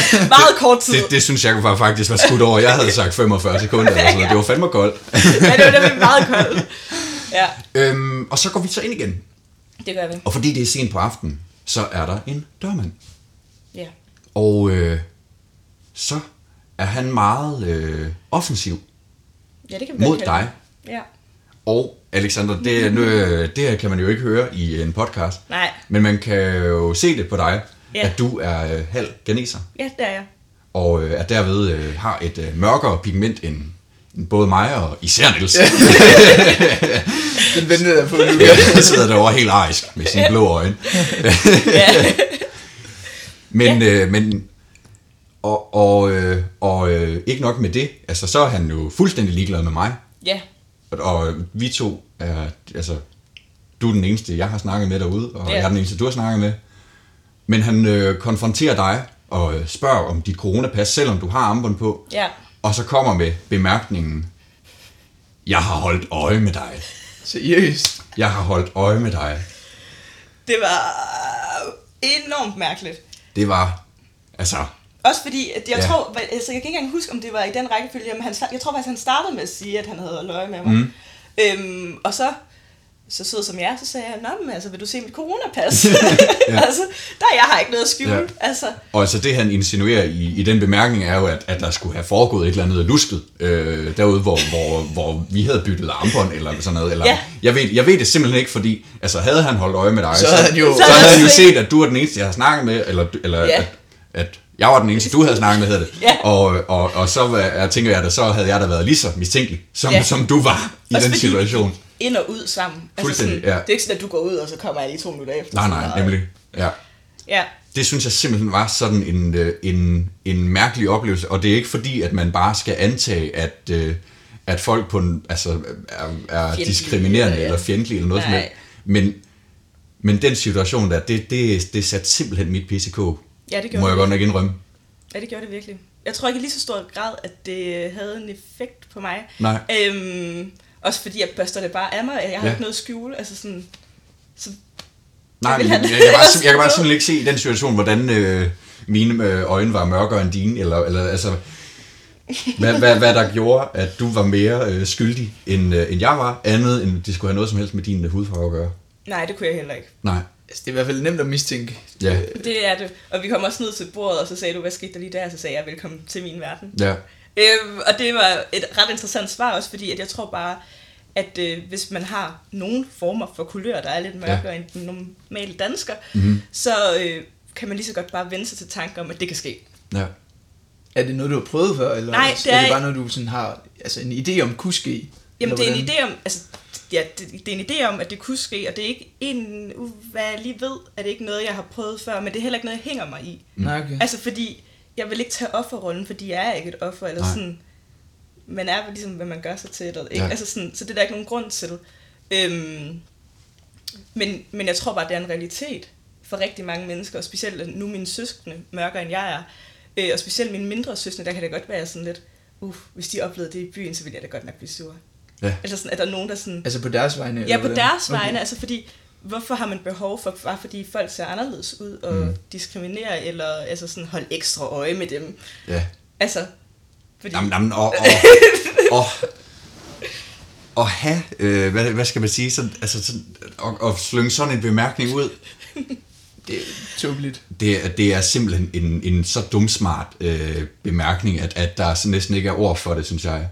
Meget kort tid. det, det, synes jeg var faktisk var skudt over. Jeg havde sagt 45 sekunder eller sådan noget. Det var fandme koldt. ja, det var nemlig meget koldt. Ja, øhm, og så går vi så ind igen. Det gør vi. Og fordi det er sent på aftenen, så er der en dørmand. Ja. Og øh, så er han meget øh, offensiv Ja, det kan vi mod dig. Ja. Og Alexander, det, nu, det her kan man jo ikke høre i en podcast. Nej. Men man kan jo se det på dig, Ja. at du er øh, halv ganeser. Ja, det er jeg. Og øh, at derved øh, har et øh, mørkere pigment end både mig og især Niels. Den ventede jeg på nu. Jeg sidder derovre helt arisk med sine blå øjne. ja. Men, øh, men og, og, øh, og øh, ikke nok med det, altså så er han jo fuldstændig ligeglad med mig. ja. Og, og vi to er, altså, du er den eneste, jeg har snakket med derude, og Ja. jeg er den eneste, du har snakket med. Men han øh, konfronterer dig og øh, spørger om dit coronapas, selvom du har armbånd på. Ja. Og så kommer med bemærkningen, jeg har holdt øje med dig. Seriøst. Jeg har holdt øje med dig. Det var enormt mærkeligt. Det var, altså, Også fordi, at jeg Ja. tror, altså jeg kan ikke engang huske, om det var i den rækkefølge, men han, jeg tror faktisk, han startede med at sige, at han havde holdt øje med mig. Mm. Øhm, og så, så sød som jeg er, så sagde jeg, Nå, men altså, vil du se mit coronapas? ja. altså, der jeg har ikke noget at skjule. Ja. Altså, Og altså det han insinuerer i, i den bemærkning er jo, at, at der skulle have foregået et eller andet lusket øh, derude, hvor, hvor, hvor vi havde byttet armbånd eller sådan noget. Eller, Ja. jeg, ved, jeg ved det simpelthen ikke, fordi altså, havde han holdt øje med dig, Så havde han jo- så, Så havde han jo set, at du er den eneste, jeg har snakket med, eller, eller Ja. at, at jeg var den eneste, du havde snakket med, hedder det. Ja. Og, og, og så jeg tænker jeg, at så havde jeg da været lige så mistænkelig, som, Ja. som du var i Også den fordi- situation. ind og ud sammen. Fuldstændig, sådan, ja. Det er ikke sådan, at du går ud, og så kommer jeg lige to minutter efter. Nej, nej, nemlig. Ja. Ja, det synes jeg simpelthen var sådan en, øh, en, en mærkelig oplevelse, og det er ikke fordi, at man bare skal antage, at, øh, at folk på en, altså, er, er Fjendtlige, diskriminerende ja. eller fjendtlige eller noget som Nej. helst. Men, men den situation der, det, det, det satte simpelthen mit PCK, ja det gjorde må jeg det. godt nok indrømme. Ja, det gjorde det virkelig. Jeg tror ikke i lige så stor grad, at det havde en effekt på mig. Nej. Øhm, også fordi jeg børster det bare af mig, jeg har Ja. ikke noget at skjule. Altså sådan, så Nej, men jeg, jeg, kan bare, jeg kan bare simpelthen ikke se i den situation, hvordan øh, mine øh, øjne var mørkere end dine, eller, eller altså, hvad, hvad, hvad der gjorde, at du var mere øh, skyldig, end, øh, end jeg var, andet end det skulle have noget som helst med din øh, hudfarve at gøre. nej, det kunne jeg heller ikke. Nej. Altså, det er i hvert fald nemt at mistænke. Ja. Det er det. Og vi kom også ned til bordet, og så sagde du, hvad skete der lige der? Så sagde jeg, velkommen til min verden. Ja. Øhm, og det var et ret interessant svar også, fordi at jeg tror bare, at øh, hvis man har nogle former for kulør, der er lidt mørkere ja. end den normale dansker, mm-hmm. så øh, kan man lige så godt bare vende sig til tanken om, at det kan ske. Ja. Er det noget, du har prøvet før? Eller Nej, det er er det bare noget, du sådan har altså, en idé om kunne ske? Jamen, det er en idé om, altså, ja, det, det er en idé om, at det kunne ske, og det er ikke en, uh, hvad jeg lige ved, er det ikke noget, jeg har prøvet før, men det er heller ikke noget, jeg hænger mig i. Nej, okay. Altså, fordi jeg vil ikke tage offerrollen, fordi jeg er ikke et offer, eller Nej. sådan, man er ligesom, hvad man gør sig til, eller, ikke? Ja. Altså sådan, så det er der ikke nogen grund til. Øhm, men, men jeg tror bare, det er en realitet for rigtig mange mennesker, og specielt nu mine søskende, mørkere end jeg er, øh, og specielt mine mindre søskende, der kan det godt være sådan lidt, uh, hvis de oplevede det i byen, så ville jeg da godt nok blive sur. Ja. Altså sådan, at der er nogen, der sådan... Altså på deres vegne? Ja, eller på hvordan? deres Okay. vegne, altså fordi, hvorfor har man behov for, bare fordi folk ser anderledes ud, og mm. diskriminere, eller altså sådan holde ekstra øje med dem? Ja. Altså, fordi... Jamen, jamen, og, og, og, og have, øh, hvad, hvad skal man sige, sådan, altså sådan, og, og slynge sådan en bemærkning ud, Det er tåbeligt. det, er- det er simpelthen en, en så dumsmart øh, bemærkning, at, at der så næsten ikke er ord for det, synes jeg.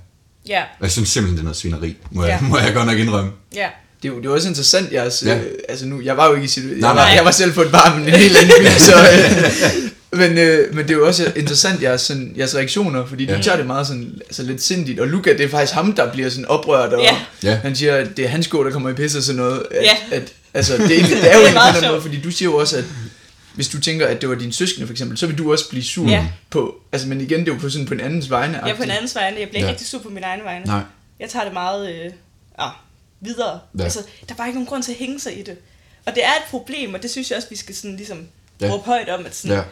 Ja, Og jeg synes simpelthen, det er noget svineri, må jeg, Ja. må jeg godt nok indrømme. ja. Det er, jo, det er også interessant, jeres, Ja. ja. øh, altså nu, jeg var jo ikke i situationen, Nej, jeg, var, nej. jeg var selv på et bar, men en helt anden by, så, øh, men, øh, men det er jo også interessant, jeres, sådan, jeres reaktioner, fordi Ja. de tager det meget sådan, altså lidt sindigt, og Luca, det er faktisk ham, der bliver sådan oprørt, og Ja. Ja. han siger, at det er hans sko, der kommer i pis og sådan noget, at, Ja. at, altså, det, er, egentlig- det er jo Det er en anden måde, fordi du siger jo også, at hvis du tænker, at det var dine søskende for eksempel, så vil du også blive sur Ja. på, altså men igen, det er jo på sådan på en andens vegne. Jeg er på en andens vegne. Jeg bliver ikke Ja. rigtig sur på min egen vegne. Nej. Jeg tager det meget øh, ah, videre. Ja. Altså, der er bare ikke nogen grund til at hænge sig i det. Og det er et problem, og det synes jeg også, vi skal sådan ligesom Ja. råbe højt om, at sådan, Ja.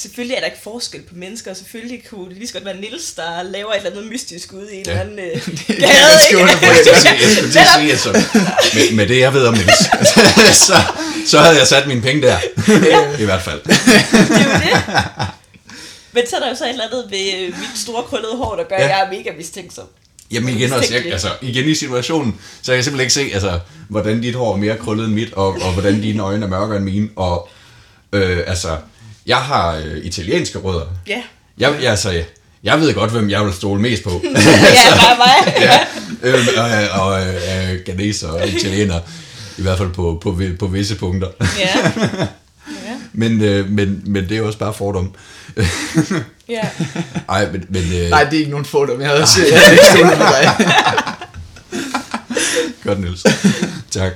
Selvfølgelig er der ikke forskel på mennesker, og selvfølgelig kunne det lige så godt være Nils, der laver et eller andet mystisk ude i en Ja. eller anden øh, gade, er det. til- jeg skulle med, med det jeg ved om Niels, så, så havde jeg sat mine penge der. I hvert fald. det er det. Men så er der jo så et eller andet ved øh, mit store krøllede hår, der gør, Ja. at jeg er mega mistænksom. Jamen igen, også, jeg, altså, igen i situationen, så jeg kan simpelthen ikke se, altså, hvordan dit hår er mere krøllet end mit, og, og hvordan dine øjne er mørkere end mine. Og øh, altså, jeg har øh, italienske rødder. Ja. Jeg, jeg, altså, jeg, ved godt, hvem jeg vil stole mest på. ja, bare mig. ja, øh, og, og øh, ganeser og italiener. I hvert fald på, på, på visse punkter. Ja. Ja. Men, øh, men, men det er jo også bare fordom. ja. Ej, men... men øh, Nej, det er ikke nogen fordom. Jeg havde også jeg havde ikke stolet på dig. godt, Niels. tak.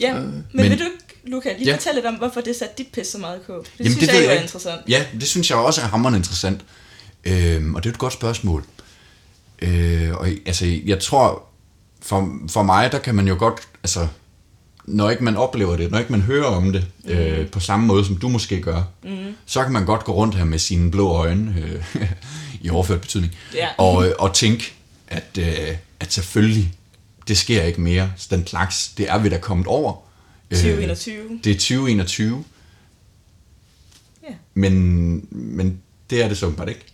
Ja, men, men- vil du Luca, lige Ja. fortælle lidt om, hvorfor det satte dit pis så meget på? Det Jamen, synes det jeg jeg er interessant. Ja, det synes jeg også er hammerende interessant. Øhm, og det er et godt spørgsmål. Øh, og altså, jeg tror, for, for mig, der kan man jo godt, altså, når ikke man oplever det, når ikke man hører om det, mm. øh, på samme måde, som du måske gør, mm. så kan man godt gå rundt her med sine blå øjne, øh, i overført betydning, Ja. og, øh, og tænke, at, øh, at selvfølgelig, det sker ikke mere. Den slags, det er vi da kommet over. Øh, 2021. det er 2021. Ja. Men, men det er det så åbenbart ikke.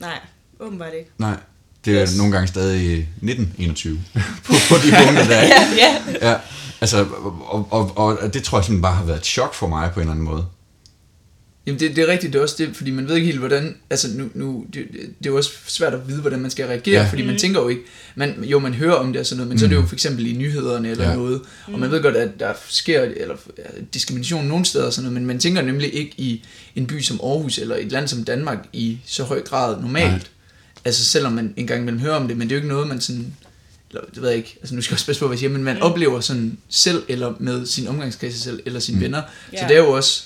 Nej, åbenbart ikke. Nej, det er Yes. nogle gange stadig 1921 på, på de punkter, der er. Ja, ja. ja. Altså, og, og, og, det tror jeg simpelthen bare har været et chok for mig på en eller anden måde. Jamen det, det er rigtigt, det er også det, fordi man ved ikke helt, hvordan, altså nu, nu det, det er jo også svært at vide, hvordan man skal reagere, Ja. fordi man tænker jo ikke, man, jo man hører om det og sådan noget, men mm. så er det jo for eksempel i nyhederne eller Ja. noget, og man ved godt, at der sker eller, ja, diskrimination nogle steder og sådan noget, men man tænker nemlig ikke i en by som Aarhus eller et land som Danmark i så høj grad normalt. Nej. Altså selvom man engang imellem hører om det, men det er jo ikke noget, man sådan, eller, det ved jeg ikke, altså nu skal jeg også passe på, hvad jeg siger, men man mm. oplever sådan selv, eller med sin omgangskreds selv, eller sine mm. venner. Så Ja. det er jo også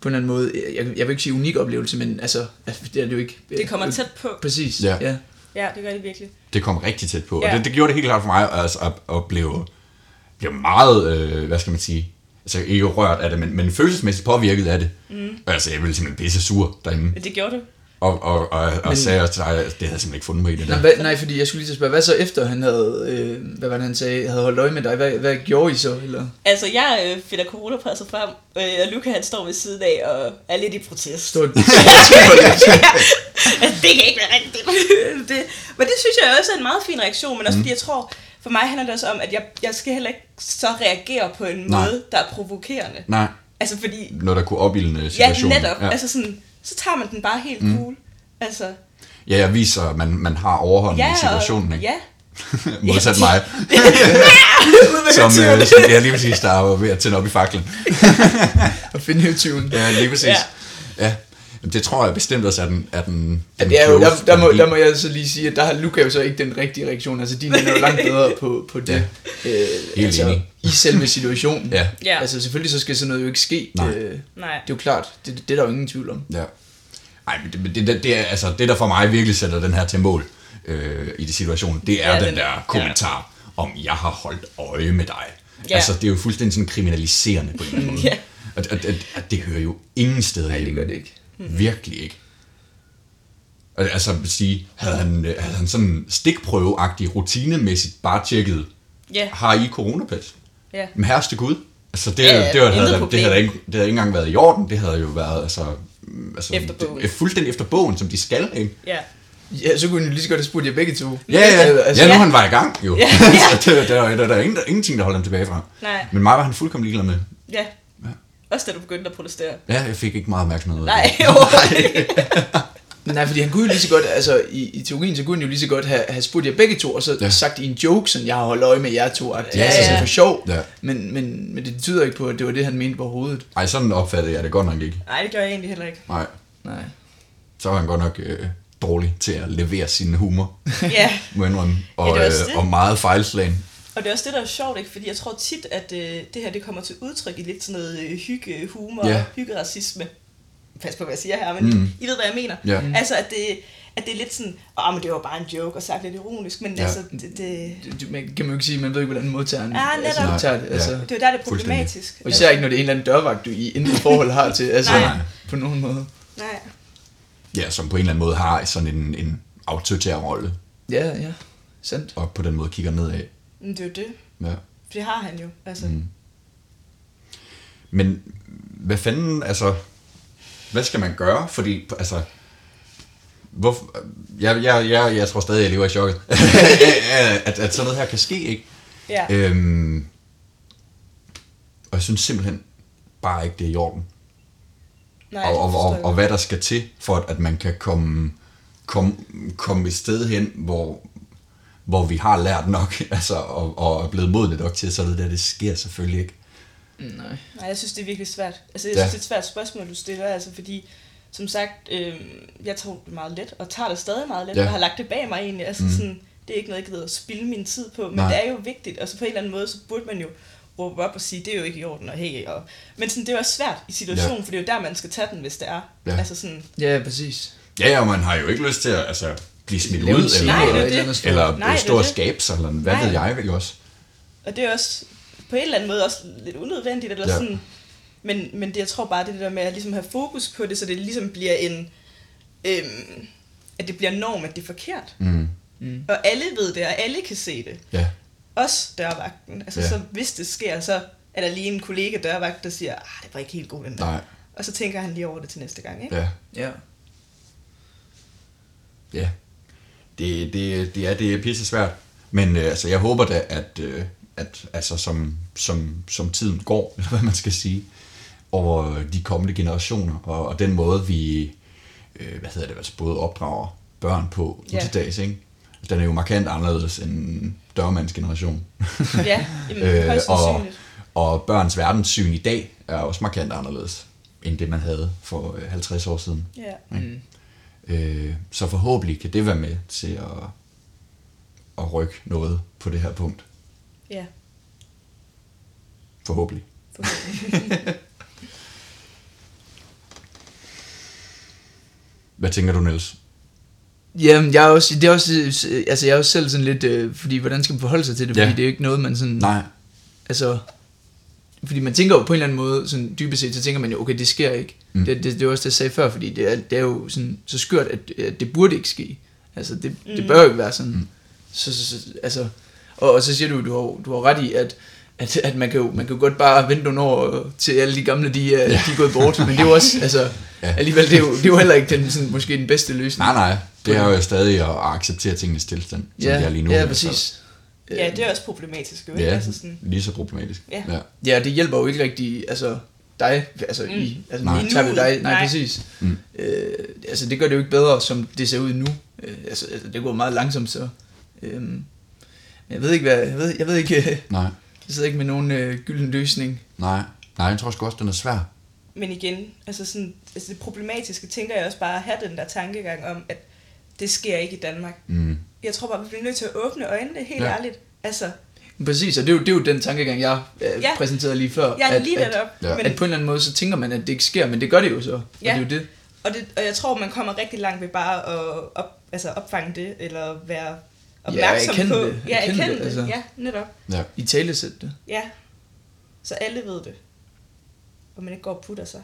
på en eller anden måde, jeg, jeg vil ikke sige unik oplevelse, men altså, det er det jo ikke. Det kommer tæt på. Præcis, Ja. ja. ja. Det gør det virkelig. Det kom rigtig tæt på. Ja. Og det, det gjorde det helt klart for mig altså, at, blive, blive meget, øh, hvad skal man sige, altså ikke rørt af det, men, men følelsesmæssigt påvirket af det. Mm. Altså, jeg blev simpelthen pisse sur derinde. Det gjorde du. Og, og, og, og Men- sagde også til dig, at det havde jeg simpelthen ikke fundet mig i det Nå, der. hvad, nej, fordi jeg skulle lige spørge, hvad så efter han havde, øh, hvad var det han sagde, havde holdt øje med dig, hvad, hvad gjorde I så? Eller? Altså, jeg øh, finder coronapasset frem, øh, og Luca han står ved siden af og er lidt i protest. Stort, altså, det kan ikke være rigtigt. det, men det synes jeg også er en meget fin reaktion, men også Mm. fordi jeg tror, for mig handler det også om, at jeg, jeg skal heller ikke så reagere på en Nej. måde, der er provokerende. Nej, Altså fordi, noget der kunne opildne ja situationen. netop, ja. altså sådan, så tager man den bare helt cool. Altså, Ja, jeg viser, at man, man har overhånden ja, i situationen, og, ikke? ja, Modsat Ja, mig, som, øh, som er lige præcis, der var ved at tænde op i faklen. at finde YouTube'en. Ja, lige præcis. Ja. Ja. Ja. Det tror jeg bestemt også er den, er den, Ja, den det er jo, der, der, må, der må jeg så lige sige, at der har Luca jo så ikke den rigtige reaktion. Altså, din er jo langt bedre på, på det. Øh, Helt altså, enig. I selve situationen. Ja. Ja. Altså, selvfølgelig så skal sådan noget jo ikke ske. Nej. Øh, det nej. er jo klart, det, det er der jo ingen tvivl om. Ja. Ej, men det, det, det, det, er, altså, det, der for mig virkelig sætter den her til mål øh, i de situationer, det er Ja, ja, den, den- der kommentar om, jeg har holdt øje med dig. Ja. Altså, det er jo fuldstændig sådan kriminaliserende på en eller anden måde. Ja. Og, og, og, og det hører jo ingen steder Nej, det gør det ikke. Virkelig ikke. Altså, at sige, havde han, øh, havde han sådan stikprøveagtig, rutinemæssigt bare tjekket, Ja, har I coronapas? ja. Men herreste Gud. Altså, det, Ja, ja, ja, det, var, havde, problem. det, havde ikke, det havde ikke engang været i orden. Det havde jo været altså, mm, altså Efter bogen. Det, fuldstændig efter bogen, som de skal. Ikke? Ja. Ja, så kunne han jo lige så godt have spurgt jer begge to. Ja, ja, Altså, altså, ja, nu er han var i gang jo. Ja, Ja, ja. så det, der, der, der, er ingen, der, ingenting, der holder ham tilbage fra. Nej. Men mig var han fuldkommen ligeglad med. Ja. Også da du begyndte at protestere. Ja, jeg fik ikke meget opmærksomhed. ud af Nej, ikke. Nej, fordi han kunne jo lige så godt, altså i, i teorien, så kunne han jo lige så godt have, have spurgt jer begge to, og så Ja. sagt i en joke, sådan, jeg har holdt øje med jer to, ja, Ja, altså ja. sådan for sjov. Ja. Men, men, men det betyder ikke på, at det var det, han mente på hovedet. Ej, sådan opfattede jeg det godt nok ikke. Nej, det gør jeg egentlig heller ikke. Nej, Nej. så var han godt nok øh, dårlig til at levere sin humor, Ja, må indrømme. Og, Ja, det øh, det. og meget fejlslagen. Og det er også det, der er sjovt, ikke? Fordi jeg tror tit, at øh, det her det kommer til udtryk i lidt sådan noget øh, hygge, humor, yeah. hyggeracisme. Pas på, hvad jeg siger her, men Mm. I ved, hvad jeg mener. Ja. Mm. Altså, at det, at det er lidt sådan, åh, men det var bare en joke, og sagt lidt ironisk, men Ja. altså, det, det, man kan man jo ikke sige, man ved ikke, hvordan modtageren Ja, netop. altså, tager det. Nej. Altså. Ja. det er jo der, det er problematisk. Og især ikke, når det er en eller anden dørvagt, du i intet forhold har til, altså Nej. på nogen måde. Nej. Ja, som på en eller anden måde har sådan en, en autoritær rolle, Ja, ja, sandt. og på den måde kigger nedad. Men det er jo det. Ja. For det har han jo. Altså, Mm. Men hvad fanden, altså, hvad skal man gøre? Fordi, altså, hvor, jeg, jeg, jeg, jeg tror stadig, jeg lever i chokket, at, at sådan noget her kan ske, ikke? ja. Øhm, og jeg synes simpelthen bare ikke, det er i orden. Nej, og, og, og, og hvad der skal til, for at, at man kan komme, komme, komme et sted hen, hvor, hvor vi har lært nok, altså, og, og er blevet modne nok til, så det der, det sker selvfølgelig ikke. Nej. Nej, jeg synes, det er virkelig svært. Altså, jeg Ja. synes, det er et svært spørgsmål, du stiller, altså, fordi, som sagt, øh, jeg tog det meget let, og tager det stadig meget let, Ja. og har lagt det bag mig egentlig. Altså, Mm. sådan, det er ikke noget, jeg gider at spilde min tid på, men Nej. Det er jo vigtigt, og så på en eller anden måde, så burde man jo råbe op og sige, det er jo ikke i orden, og hey, og... men sådan, det er jo svært i situationen, Ja. for det er jo der, man skal tage den, hvis det er. Ja. Altså sådan, Ja, præcis. Ja, ja, og man har jo ikke lyst til at altså, blive smidt Lave ud, scene Nej, eller, det er et det. eller eller Nej, det stå og skabe sig, eller hvad Nej. ved jeg ikke også. og det er også på en eller anden måde også lidt unødvendigt, eller Ja. sådan, men, men det, jeg tror bare, det er det der med at ligesom have fokus på det, så det ligesom bliver en, øhm, at det bliver norm, at det er forkert. Mm. Mm. Og alle ved det, og alle kan se det. Ja, Også dørvagten. Altså, ja. så hvis det sker, så er der lige en kollega dørvagt, der siger, ah, det var ikke helt god den der. nej, Og så tænker han lige over det til næste gang, ikke? ja, Ja. ja. Det, det, det er, det er pisse svært. Men øh, altså, jeg håber da, at, øh, at altså, som, som, som tiden går, eller hvad man skal sige, over de kommende generationer, og, og den måde, vi øh, hvad hedder det, altså både opdrager børn på Ja. til dags, ikke? Den er jo markant anderledes end dørmands generation. Ja, jamen, øh, og, og børns verdenssyn i dag er også markant anderledes, end det man havde for øh, 50 år siden. Ja. Mm. Øh, så forhåbentlig kan det være med til at, at rykke noget på det her punkt. Ja. Forhåbentlig. forhåbentlig. Hvad tænker du, Niels? Jamen, jeg er også, det er også, altså jeg er også selv sådan lidt, øh, fordi hvordan skal man forholde sig til det, fordi Ja. det er jo ikke noget, man sådan, Nej. altså, fordi man tænker jo på en eller anden måde, sådan dybest set, så tænker man jo, okay, det sker ikke. Mm. Det, det, det var også det, jeg sagde før, fordi det er, det er jo sådan, så skørt, at, at det burde ikke ske. Altså, det, mm. det bør jo ikke være sådan. Mm. Så, så, så, altså, og, og så siger du, du har, du har ret i, at, at, at man, kan jo, man kan jo godt bare vente nogle år til alle de gamle, de, er, de er gået bort, men det er jo også, altså, Ja. ja. alligevel, det er, jo, det er jo heller ikke den, sådan, måske den bedste løsning. Nej, nej. Det er jo stadig at acceptere tingens tilstand, som ja, det er lige nu. Ja, hvert fald. Præcis. ja, det er også problematisk, jo, ikke? Ja, Altså sådan, lige så problematisk. Ja. ja. Ja, det hjælper jo ikke rigtig, altså dig, altså mm. i, altså Nej. tager vi dig, nej, Nej. præcis. Mm. Øh, altså det gør det jo ikke bedre, som det ser ud nu. Øh, altså, altså det går meget langsomt, så. Øh, men jeg ved ikke, hvad, jeg ved, jeg ved ikke, jeg Nej, sidder ikke med nogen øh, gylden løsning. nej. Nej, jeg tror sgu også, den er svær. men igen, altså sådan, altså det problematiske tænker jeg også bare at have den der tankegang om, at det sker ikke i Danmark. Mm. Jeg tror bare, vi bliver nødt til at åbne øjnene, helt Ja. ja. ærligt. Altså, Præcis, og det er jo, det er jo den tankegang, jeg øh, Ja. ja. præsenterede lige før. er at, lige at, netop. ja. Men, at på en eller anden måde, så tænker man, at det ikke sker, men det gør det jo så. Og Ja. det er jo det. og, det, og jeg tror, man kommer rigtig langt ved bare at op, altså opfange det, eller være opmærksom erkende på. det. Ja, Erkende erkende det, det. altså. Ja, netop. Ja. I talesæt det. Ja. Så alle ved det. Og man ikke går og putter sig.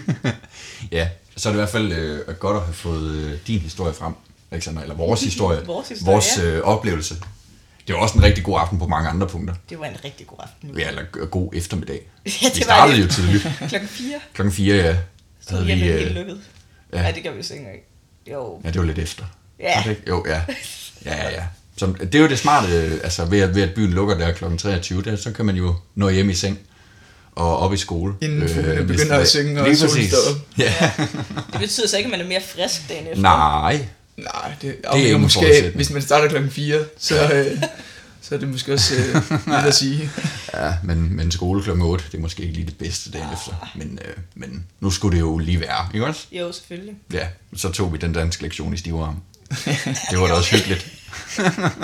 ja, så er det i hvert fald øh, godt at have fået øh, din historie frem, Alexander, eller vores historie. Vores historie, vores ja. øh, oplevelse. Det var også en rigtig god aften på mange andre punkter. Det var en rigtig god aften. Ja, eller god eftermiddag. Ja, Vi det var startede det. jo tidligt. Klokken 4. Klokken 4, ja. Så Havde vi, er øh, helt lukket. ja. Ja. Det gør vi jo så ikke engang. Jo. Ja, det var lidt efter. Ja. Var det? Jo, ja. Ja, ja, ja. Så det er jo det smarte, øh, altså ved at, ved at byen lukker der kl. 23, der, så kan man jo nå hjem i seng og op i skole. Inden hvis begynder at synge, og solen står op. Ja. Det betyder så ikke, at man er mere frisk dagen efter. Nej, Nej, det afhænger en måske, hvis man starter klokken 4, så, øh, så er det måske også øh, lidt at sige. ja, men, men skole kl. 8, det er måske ikke lige det bedste dagen efter. Men, øh, men nu skulle det jo lige være, ikke også? Jo, selvfølgelig. Ja, så tog vi den danske lektion i stivarm. Det var da også hyggeligt.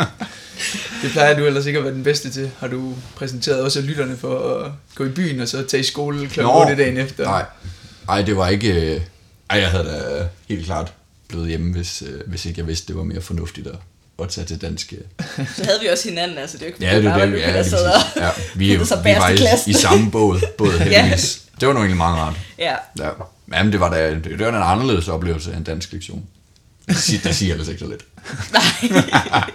Det plejer du ellers ikke at være den bedste til. Har du præsenteret også lytterne for at gå i byen og så tage i skole kl. 8 dagen efter? Nej, Ej, det var ikke... øh, Ej, jeg havde da helt klart blevet hjemme, hvis, øh, hvis ikke jeg vidste, det var mere fornuftigt at, at tage til dansk. øh. Så havde vi også hinanden, altså det er jo ikke, Ja, det bare det. var Ja, det præcis. ja, vi, er jo- vi var i i, samme båd, båd heldigvis. Det var nu egentlig meget rart. Ja, Ja. Jamen, det var da det, det var en anderledes oplevelse end en dansk lektion. Det siger, det siger ellers ikke så lidt. nej.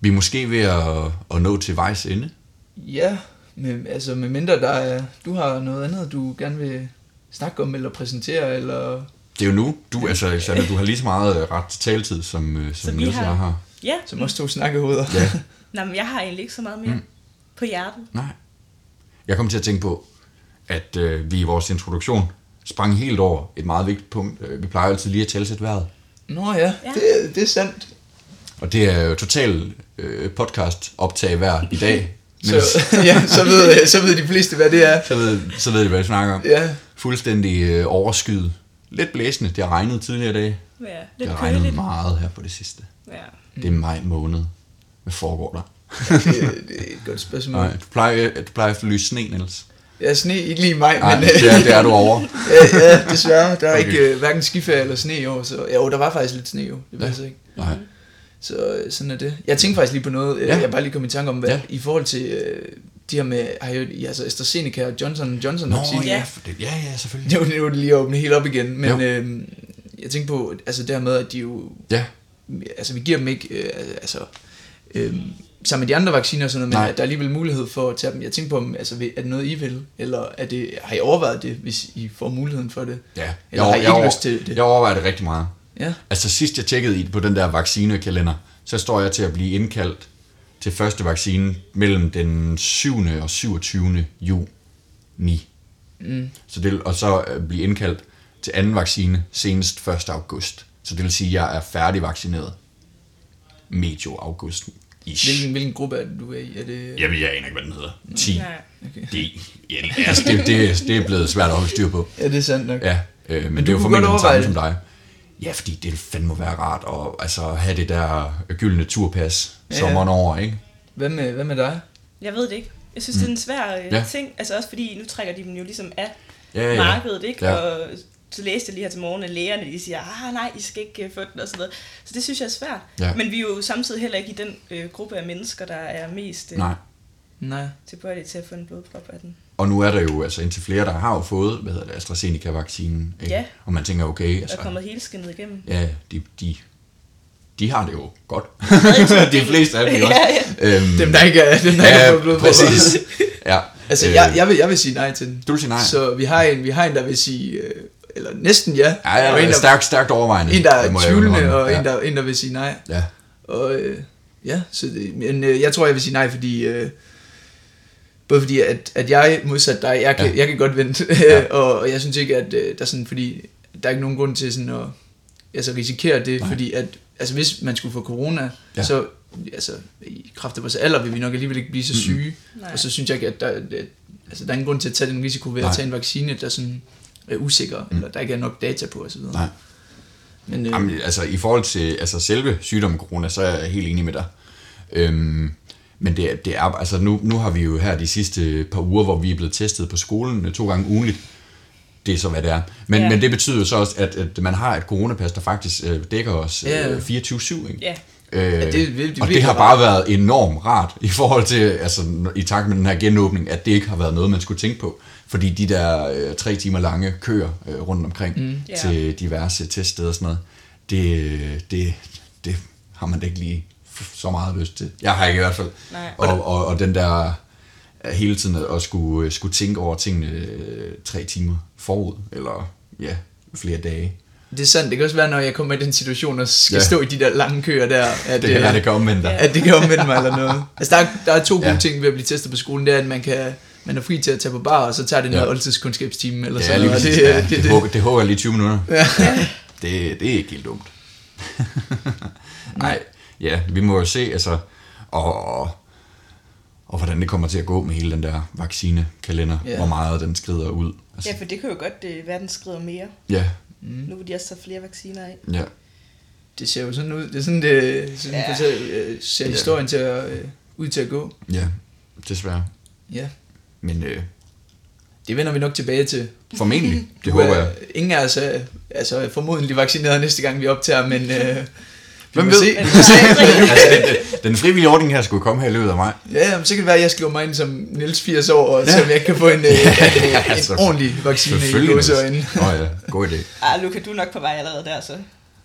Vi er måske ved at, at nå til vejs ende. Ja, men, altså med mindre der er, du har noget andet, du gerne vil snakke om, eller præsentere, eller... Det er jo nu. Du, altså, Alexander, du har lige så meget øh, ret til taletid, som, øh, som Niels og har- jeg har. Ja, Som også to snakkehoveder. Ja, Nå, men jeg har egentlig ikke så meget mere Mm. på hjertet. nej. Jeg kom til at tænke på, at øh, vi i vores introduktion sprang helt over et meget vigtigt punkt. Øh, Vi plejer altid lige at tælle vejret. Nå ja, Ja. Det, det er sandt. Og det er jo total øh, podcast optag hver i dag. Så, ja, så, ved, så ved de fleste, hvad det er. så, ved, så ved de, hvad jeg snakker om. Ja, Fuldstændig øh, overskyet lidt blæsende. Det har regnet tidligere i dag. Ja, Det lidt har regnet køligt. meget her på det sidste. Ja. Det er maj måned. Hvad foregår der? det, det er et godt spørgsmål. Nej, du plejer, du plejer at lyse sne, Niels. Ja, sne, ikke lige i maj, Nej, men... øh, det er, det er du over. ja, ja, desværre. Der er Okay. ikke uh, hverken skiferie eller sne i år, så... Jo, der var faktisk lidt sne jo, det ved Ja. jeg ikke. Nej. Så øh, sådan er det. Jeg tænkte faktisk lige på noget, Ja. ja. jeg bare lige kom i tanke om, hvad, Ja. ja. i forhold til øh, de her med, har jo, altså AstraZeneca og Johnson Johnson Nå, ja, for det, ja, ja, selvfølgelig. Det er jo, lige åbne helt op igen, men Jo. øh, jeg tænkte på, altså det her med, at de jo, Ja, altså vi giver dem ikke, øh, altså, øh, sammen med de andre vacciner og sådan noget, men Nej. at der er alligevel mulighed for at tage dem. Jeg tænkte på, om, altså, er det noget I vil, eller er det, har I overvejet det, hvis I får muligheden for det? ja. Eller har I jeg, ikke over- lyst til det? Jeg overvejer det rigtig meget. Ja, Altså sidst jeg tjekkede i på den der vaccinekalender, så står jeg til at blive indkaldt til første vaccine mellem den 7. og 27. juni. mm, Så det, og så øh, blive indkaldt til anden vaccine senest 1. august. Så det vil sige, at jeg er færdig vaccineret medio august. Ish. hvilken, hvilken gruppe er det, du er i? Er det, Jamen, jeg aner ikke, hvad den hedder. 10. Nej. okay. Det, ja, altså, det, det, det er blevet svært at holde styr på. ja, det er sandt nok. Ja, øh, men, men det er jo formentlig den samme som dig. Ja, fordi det fandme må være rart at altså, have det der gyldne turpas Ja. sommeren over, ikke? Hvad med, hvad med dig? Jeg ved det ikke. Jeg synes, mm. det er en svær øh, Ja. ting. Altså også fordi, nu trækker de dem jo ligesom af Ja, ja, markedet, ikke? Ja. Ja. Og så læste jeg lige her til morgen, at lægerne de siger, ah nej, I skal ikke øh, få den og sådan noget. Så det synes jeg er svært. Ja. Men vi er jo samtidig heller ikke i den øh, gruppe af mennesker, der er mest øh, Nej. Nej. tilbøjelige til at få en blodprop af den. Og nu er der jo altså indtil flere, der har jo fået, hvad hedder det, AstraZeneca-vaccinen. Ikke? Ja. Og man tænker, okay, Der altså, er kommet hele skinnet igennem. ja, de, de, de har det jo godt. de fleste af dem også. Ja, ja. Øhm, Dem, der ikke er, dem, der ikke er ja, blevet præcis. Ja. Altså, Øh, jeg, jeg, vil, jeg vil sige nej til den. Du vil sige nej? Så vi har en, vi har en der vil sige, øh, eller næsten ja. Ja, ja, og en, ja der, stærkt, stærkt overvejende. en, der er tvivlende, og ja. en, der, en, der vil sige nej. Ja, Og øh, ja, så det, men øh, jeg tror, jeg vil sige nej, fordi... Øh, både fordi, at, at jeg modsat dig, jeg kan, Ja. jeg kan godt vente, Ja. og, og jeg synes ikke, at øh, der er sådan, fordi der er ikke nogen grund til sådan at altså, risikere det, Nej. Fordi at, altså hvis man skulle få corona, Ja. så altså, i kraft af vores alder vil vi nok alligevel ikke blive så syge, Nej. og så synes jeg ikke, at der, at, altså, der er ingen grund til at tage den risiko ved Nej. at tage en vaccine, der sådan er usikker, mm. eller der ikke er nok data på osv. nej. Men, øh, Jamen, altså i forhold til altså, selve sygdommen corona, så er jeg helt enig med dig. Øhm, men det, er- det er, altså nu, nu har vi jo her de sidste par uger, hvor vi er blevet testet på skolen øh, to gange ugenligt. Det er så, hvad det er. Men, ja. Men det betyder jo så også, at, at man har et coronapas, der faktisk øh, dækker os øh, 24-7. Ikke? Ja. Øh, Ja, det- det- det og det har rart. bare været enormt rart i forhold til, altså i takt med den her genåbning, at det ikke har været noget, man skulle tænke på. Fordi de der øh, tre timer lange køer øh, rundt omkring mm. Ja. til diverse teststeder og sådan noget, det, det, det har man da ikke lige så meget lyst til. Jeg har ikke i hvert fald. Nej. Og, og, og den der øh, hele tiden at skulle, øh, skulle tænke over tingene øh, tre timer forud, eller ja, flere dage. Det er sandt, det kan også være, når jeg kommer i den situation og skal Ja. ja. stå i de der lange køer der, at, Det kan øh, være, det kan omvende dig. at det kan omvende mig eller noget. Altså, der er, der er to gode Ja. ja. ting ved at blive testet på skolen, det er, at man kan man er fri til at tage på bar, og så tager det noget Ja. ja. oldtidskundskabstime eller Ja, sådan noget. Det, Ja, det, det, det, det, det hugger lige 20 minutter. Ja. Det, det er ikke helt dumt. Nej, ja, vi må jo se, altså, og, og, og hvordan det kommer til at gå med hele den der vaccinekalender, Ja. hvor meget den skrider ud. Altså, ja, for det kan jo godt, at verden skrider mere. ja, Mm. Nu vil de også tage flere vacciner af. ja, det ser jo sådan ud. Det er sådan, det sådan, Ja. ser, ser Ja. historien til at, øh, ud til at gå. ja, desværre. Ja. Men øh, Det vender vi nok tilbage til. formentlig, det håber er- jeg. Ingen af os er altså, formodentlig vaccineret næste gang, vi optager, men øh, Hvem ved? se. Altså, den, den frivillige ordning her skulle komme her i løbet af mig. Ja, men så kan det være, at jeg skriver mig ind som Niels 80 år, og Ja. så jeg ikke kan få en, øh, en, en, altså, en ordentlig vaccine i Selvfølgelig. gåseøjne. Åh oh, ja, god idé. Ah, Luca, du er nok på vej allerede der, så,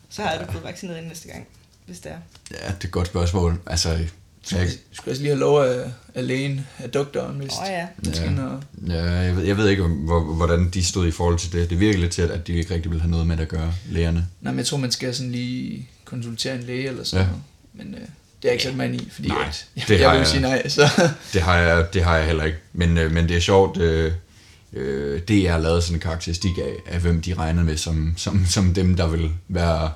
så har du blevet vaccineret ind næste gang, hvis det er. Ja, det er et godt spørgsmål. Altså, jeg, Jeg skulle også lige have lov af, af lægen, af doktoren, hvis Åh oh, ja. ind og... Ja, jeg ved, jeg ved ikke, hvor, hvordan de stod i forhold til det. Det virker lidt til, at de ikke rigtig vil have noget med det at gøre, lægerne. Nej, men jeg tror, man skal sådan lige konsultere en læge eller sådan Ja. noget. Men øh, det er jeg ikke sat mig ind i, fordi Nej, at, jeg, det jeg har vil jeg- sige nej. Så. Det har jeg, det har jeg heller ikke. Men, øh, men det er sjovt, øh, øh, det er lavet sådan en karakteristik af, af hvem de regner med som, som, som dem, der vil være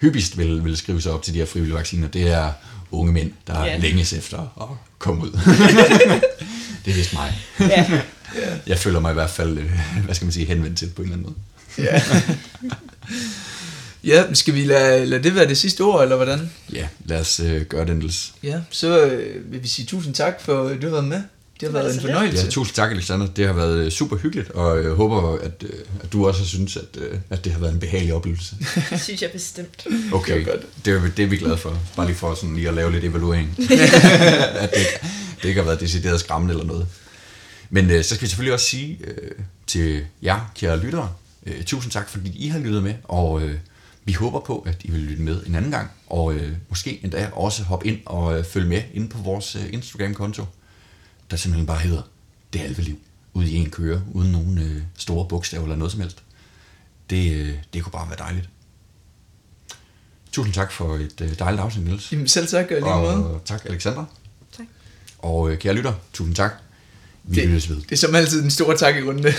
hyppigst vil, vil skrive sig op til de her frivillige vacciner. Det er unge mænd, der Ja. yeah. længes efter at komme ud. det er vist mig. ja. Jeg føler mig i hvert fald, øh, hvad skal man sige, henvendt til på en eller anden måde. Ja. ja, skal vi lade, lade det være det sidste ord, eller hvordan? Ja, lad os øh, gøre det, Niels. Ja, så øh, vil vi sige tusind tak for, at du har været med. Det har Det været en fornøjelse. Ja, tusind tak, Alexander. Det har været øh, super hyggeligt, og jeg håber, at, øh, at du også har synes, at, øh, at det har været en behagelig oplevelse. Det synes jeg bestemt. Okay, Det godt. det er, det er vi glade for. Bare lige for sådan lige at lave lidt evaluering. at det, ikke- det ikke har været decideret skræmmende eller noget. Men øh, så skal vi selvfølgelig også sige øh, til jer, kære lyttere, øh, tusind tak, fordi I har lyttet med, og øh, vi håber på, at I vil lytte med en anden gang, og øh, måske endda også hoppe ind og øh, følge med inde på vores øh, Instagram-konto, der simpelthen bare hedder Det Halve Liv, ude i en køre, uden nogen øh, store bogstaver eller noget som helst. Det, øh, det kunne bare være dejligt. Tusind tak for et øh, dejligt afsnit, Niels. Jamen, selv tak, og i lige måde. Og tak, Alexandra. Tak. Og øh, kære lytter, tusind tak. Vi Det- lyttes ved. Det er som altid en stor tak i runde. Det,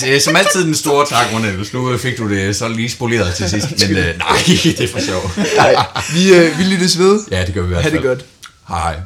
det er som altid den store tak, Rune. Hvis nu fik du det så lige spoleret til sidst. Men øh, nej, det er for sjov. Nej, vi, øh, vi lyttes ved. Ja, det gør vi i hvert Ha' fald. det godt. Hej.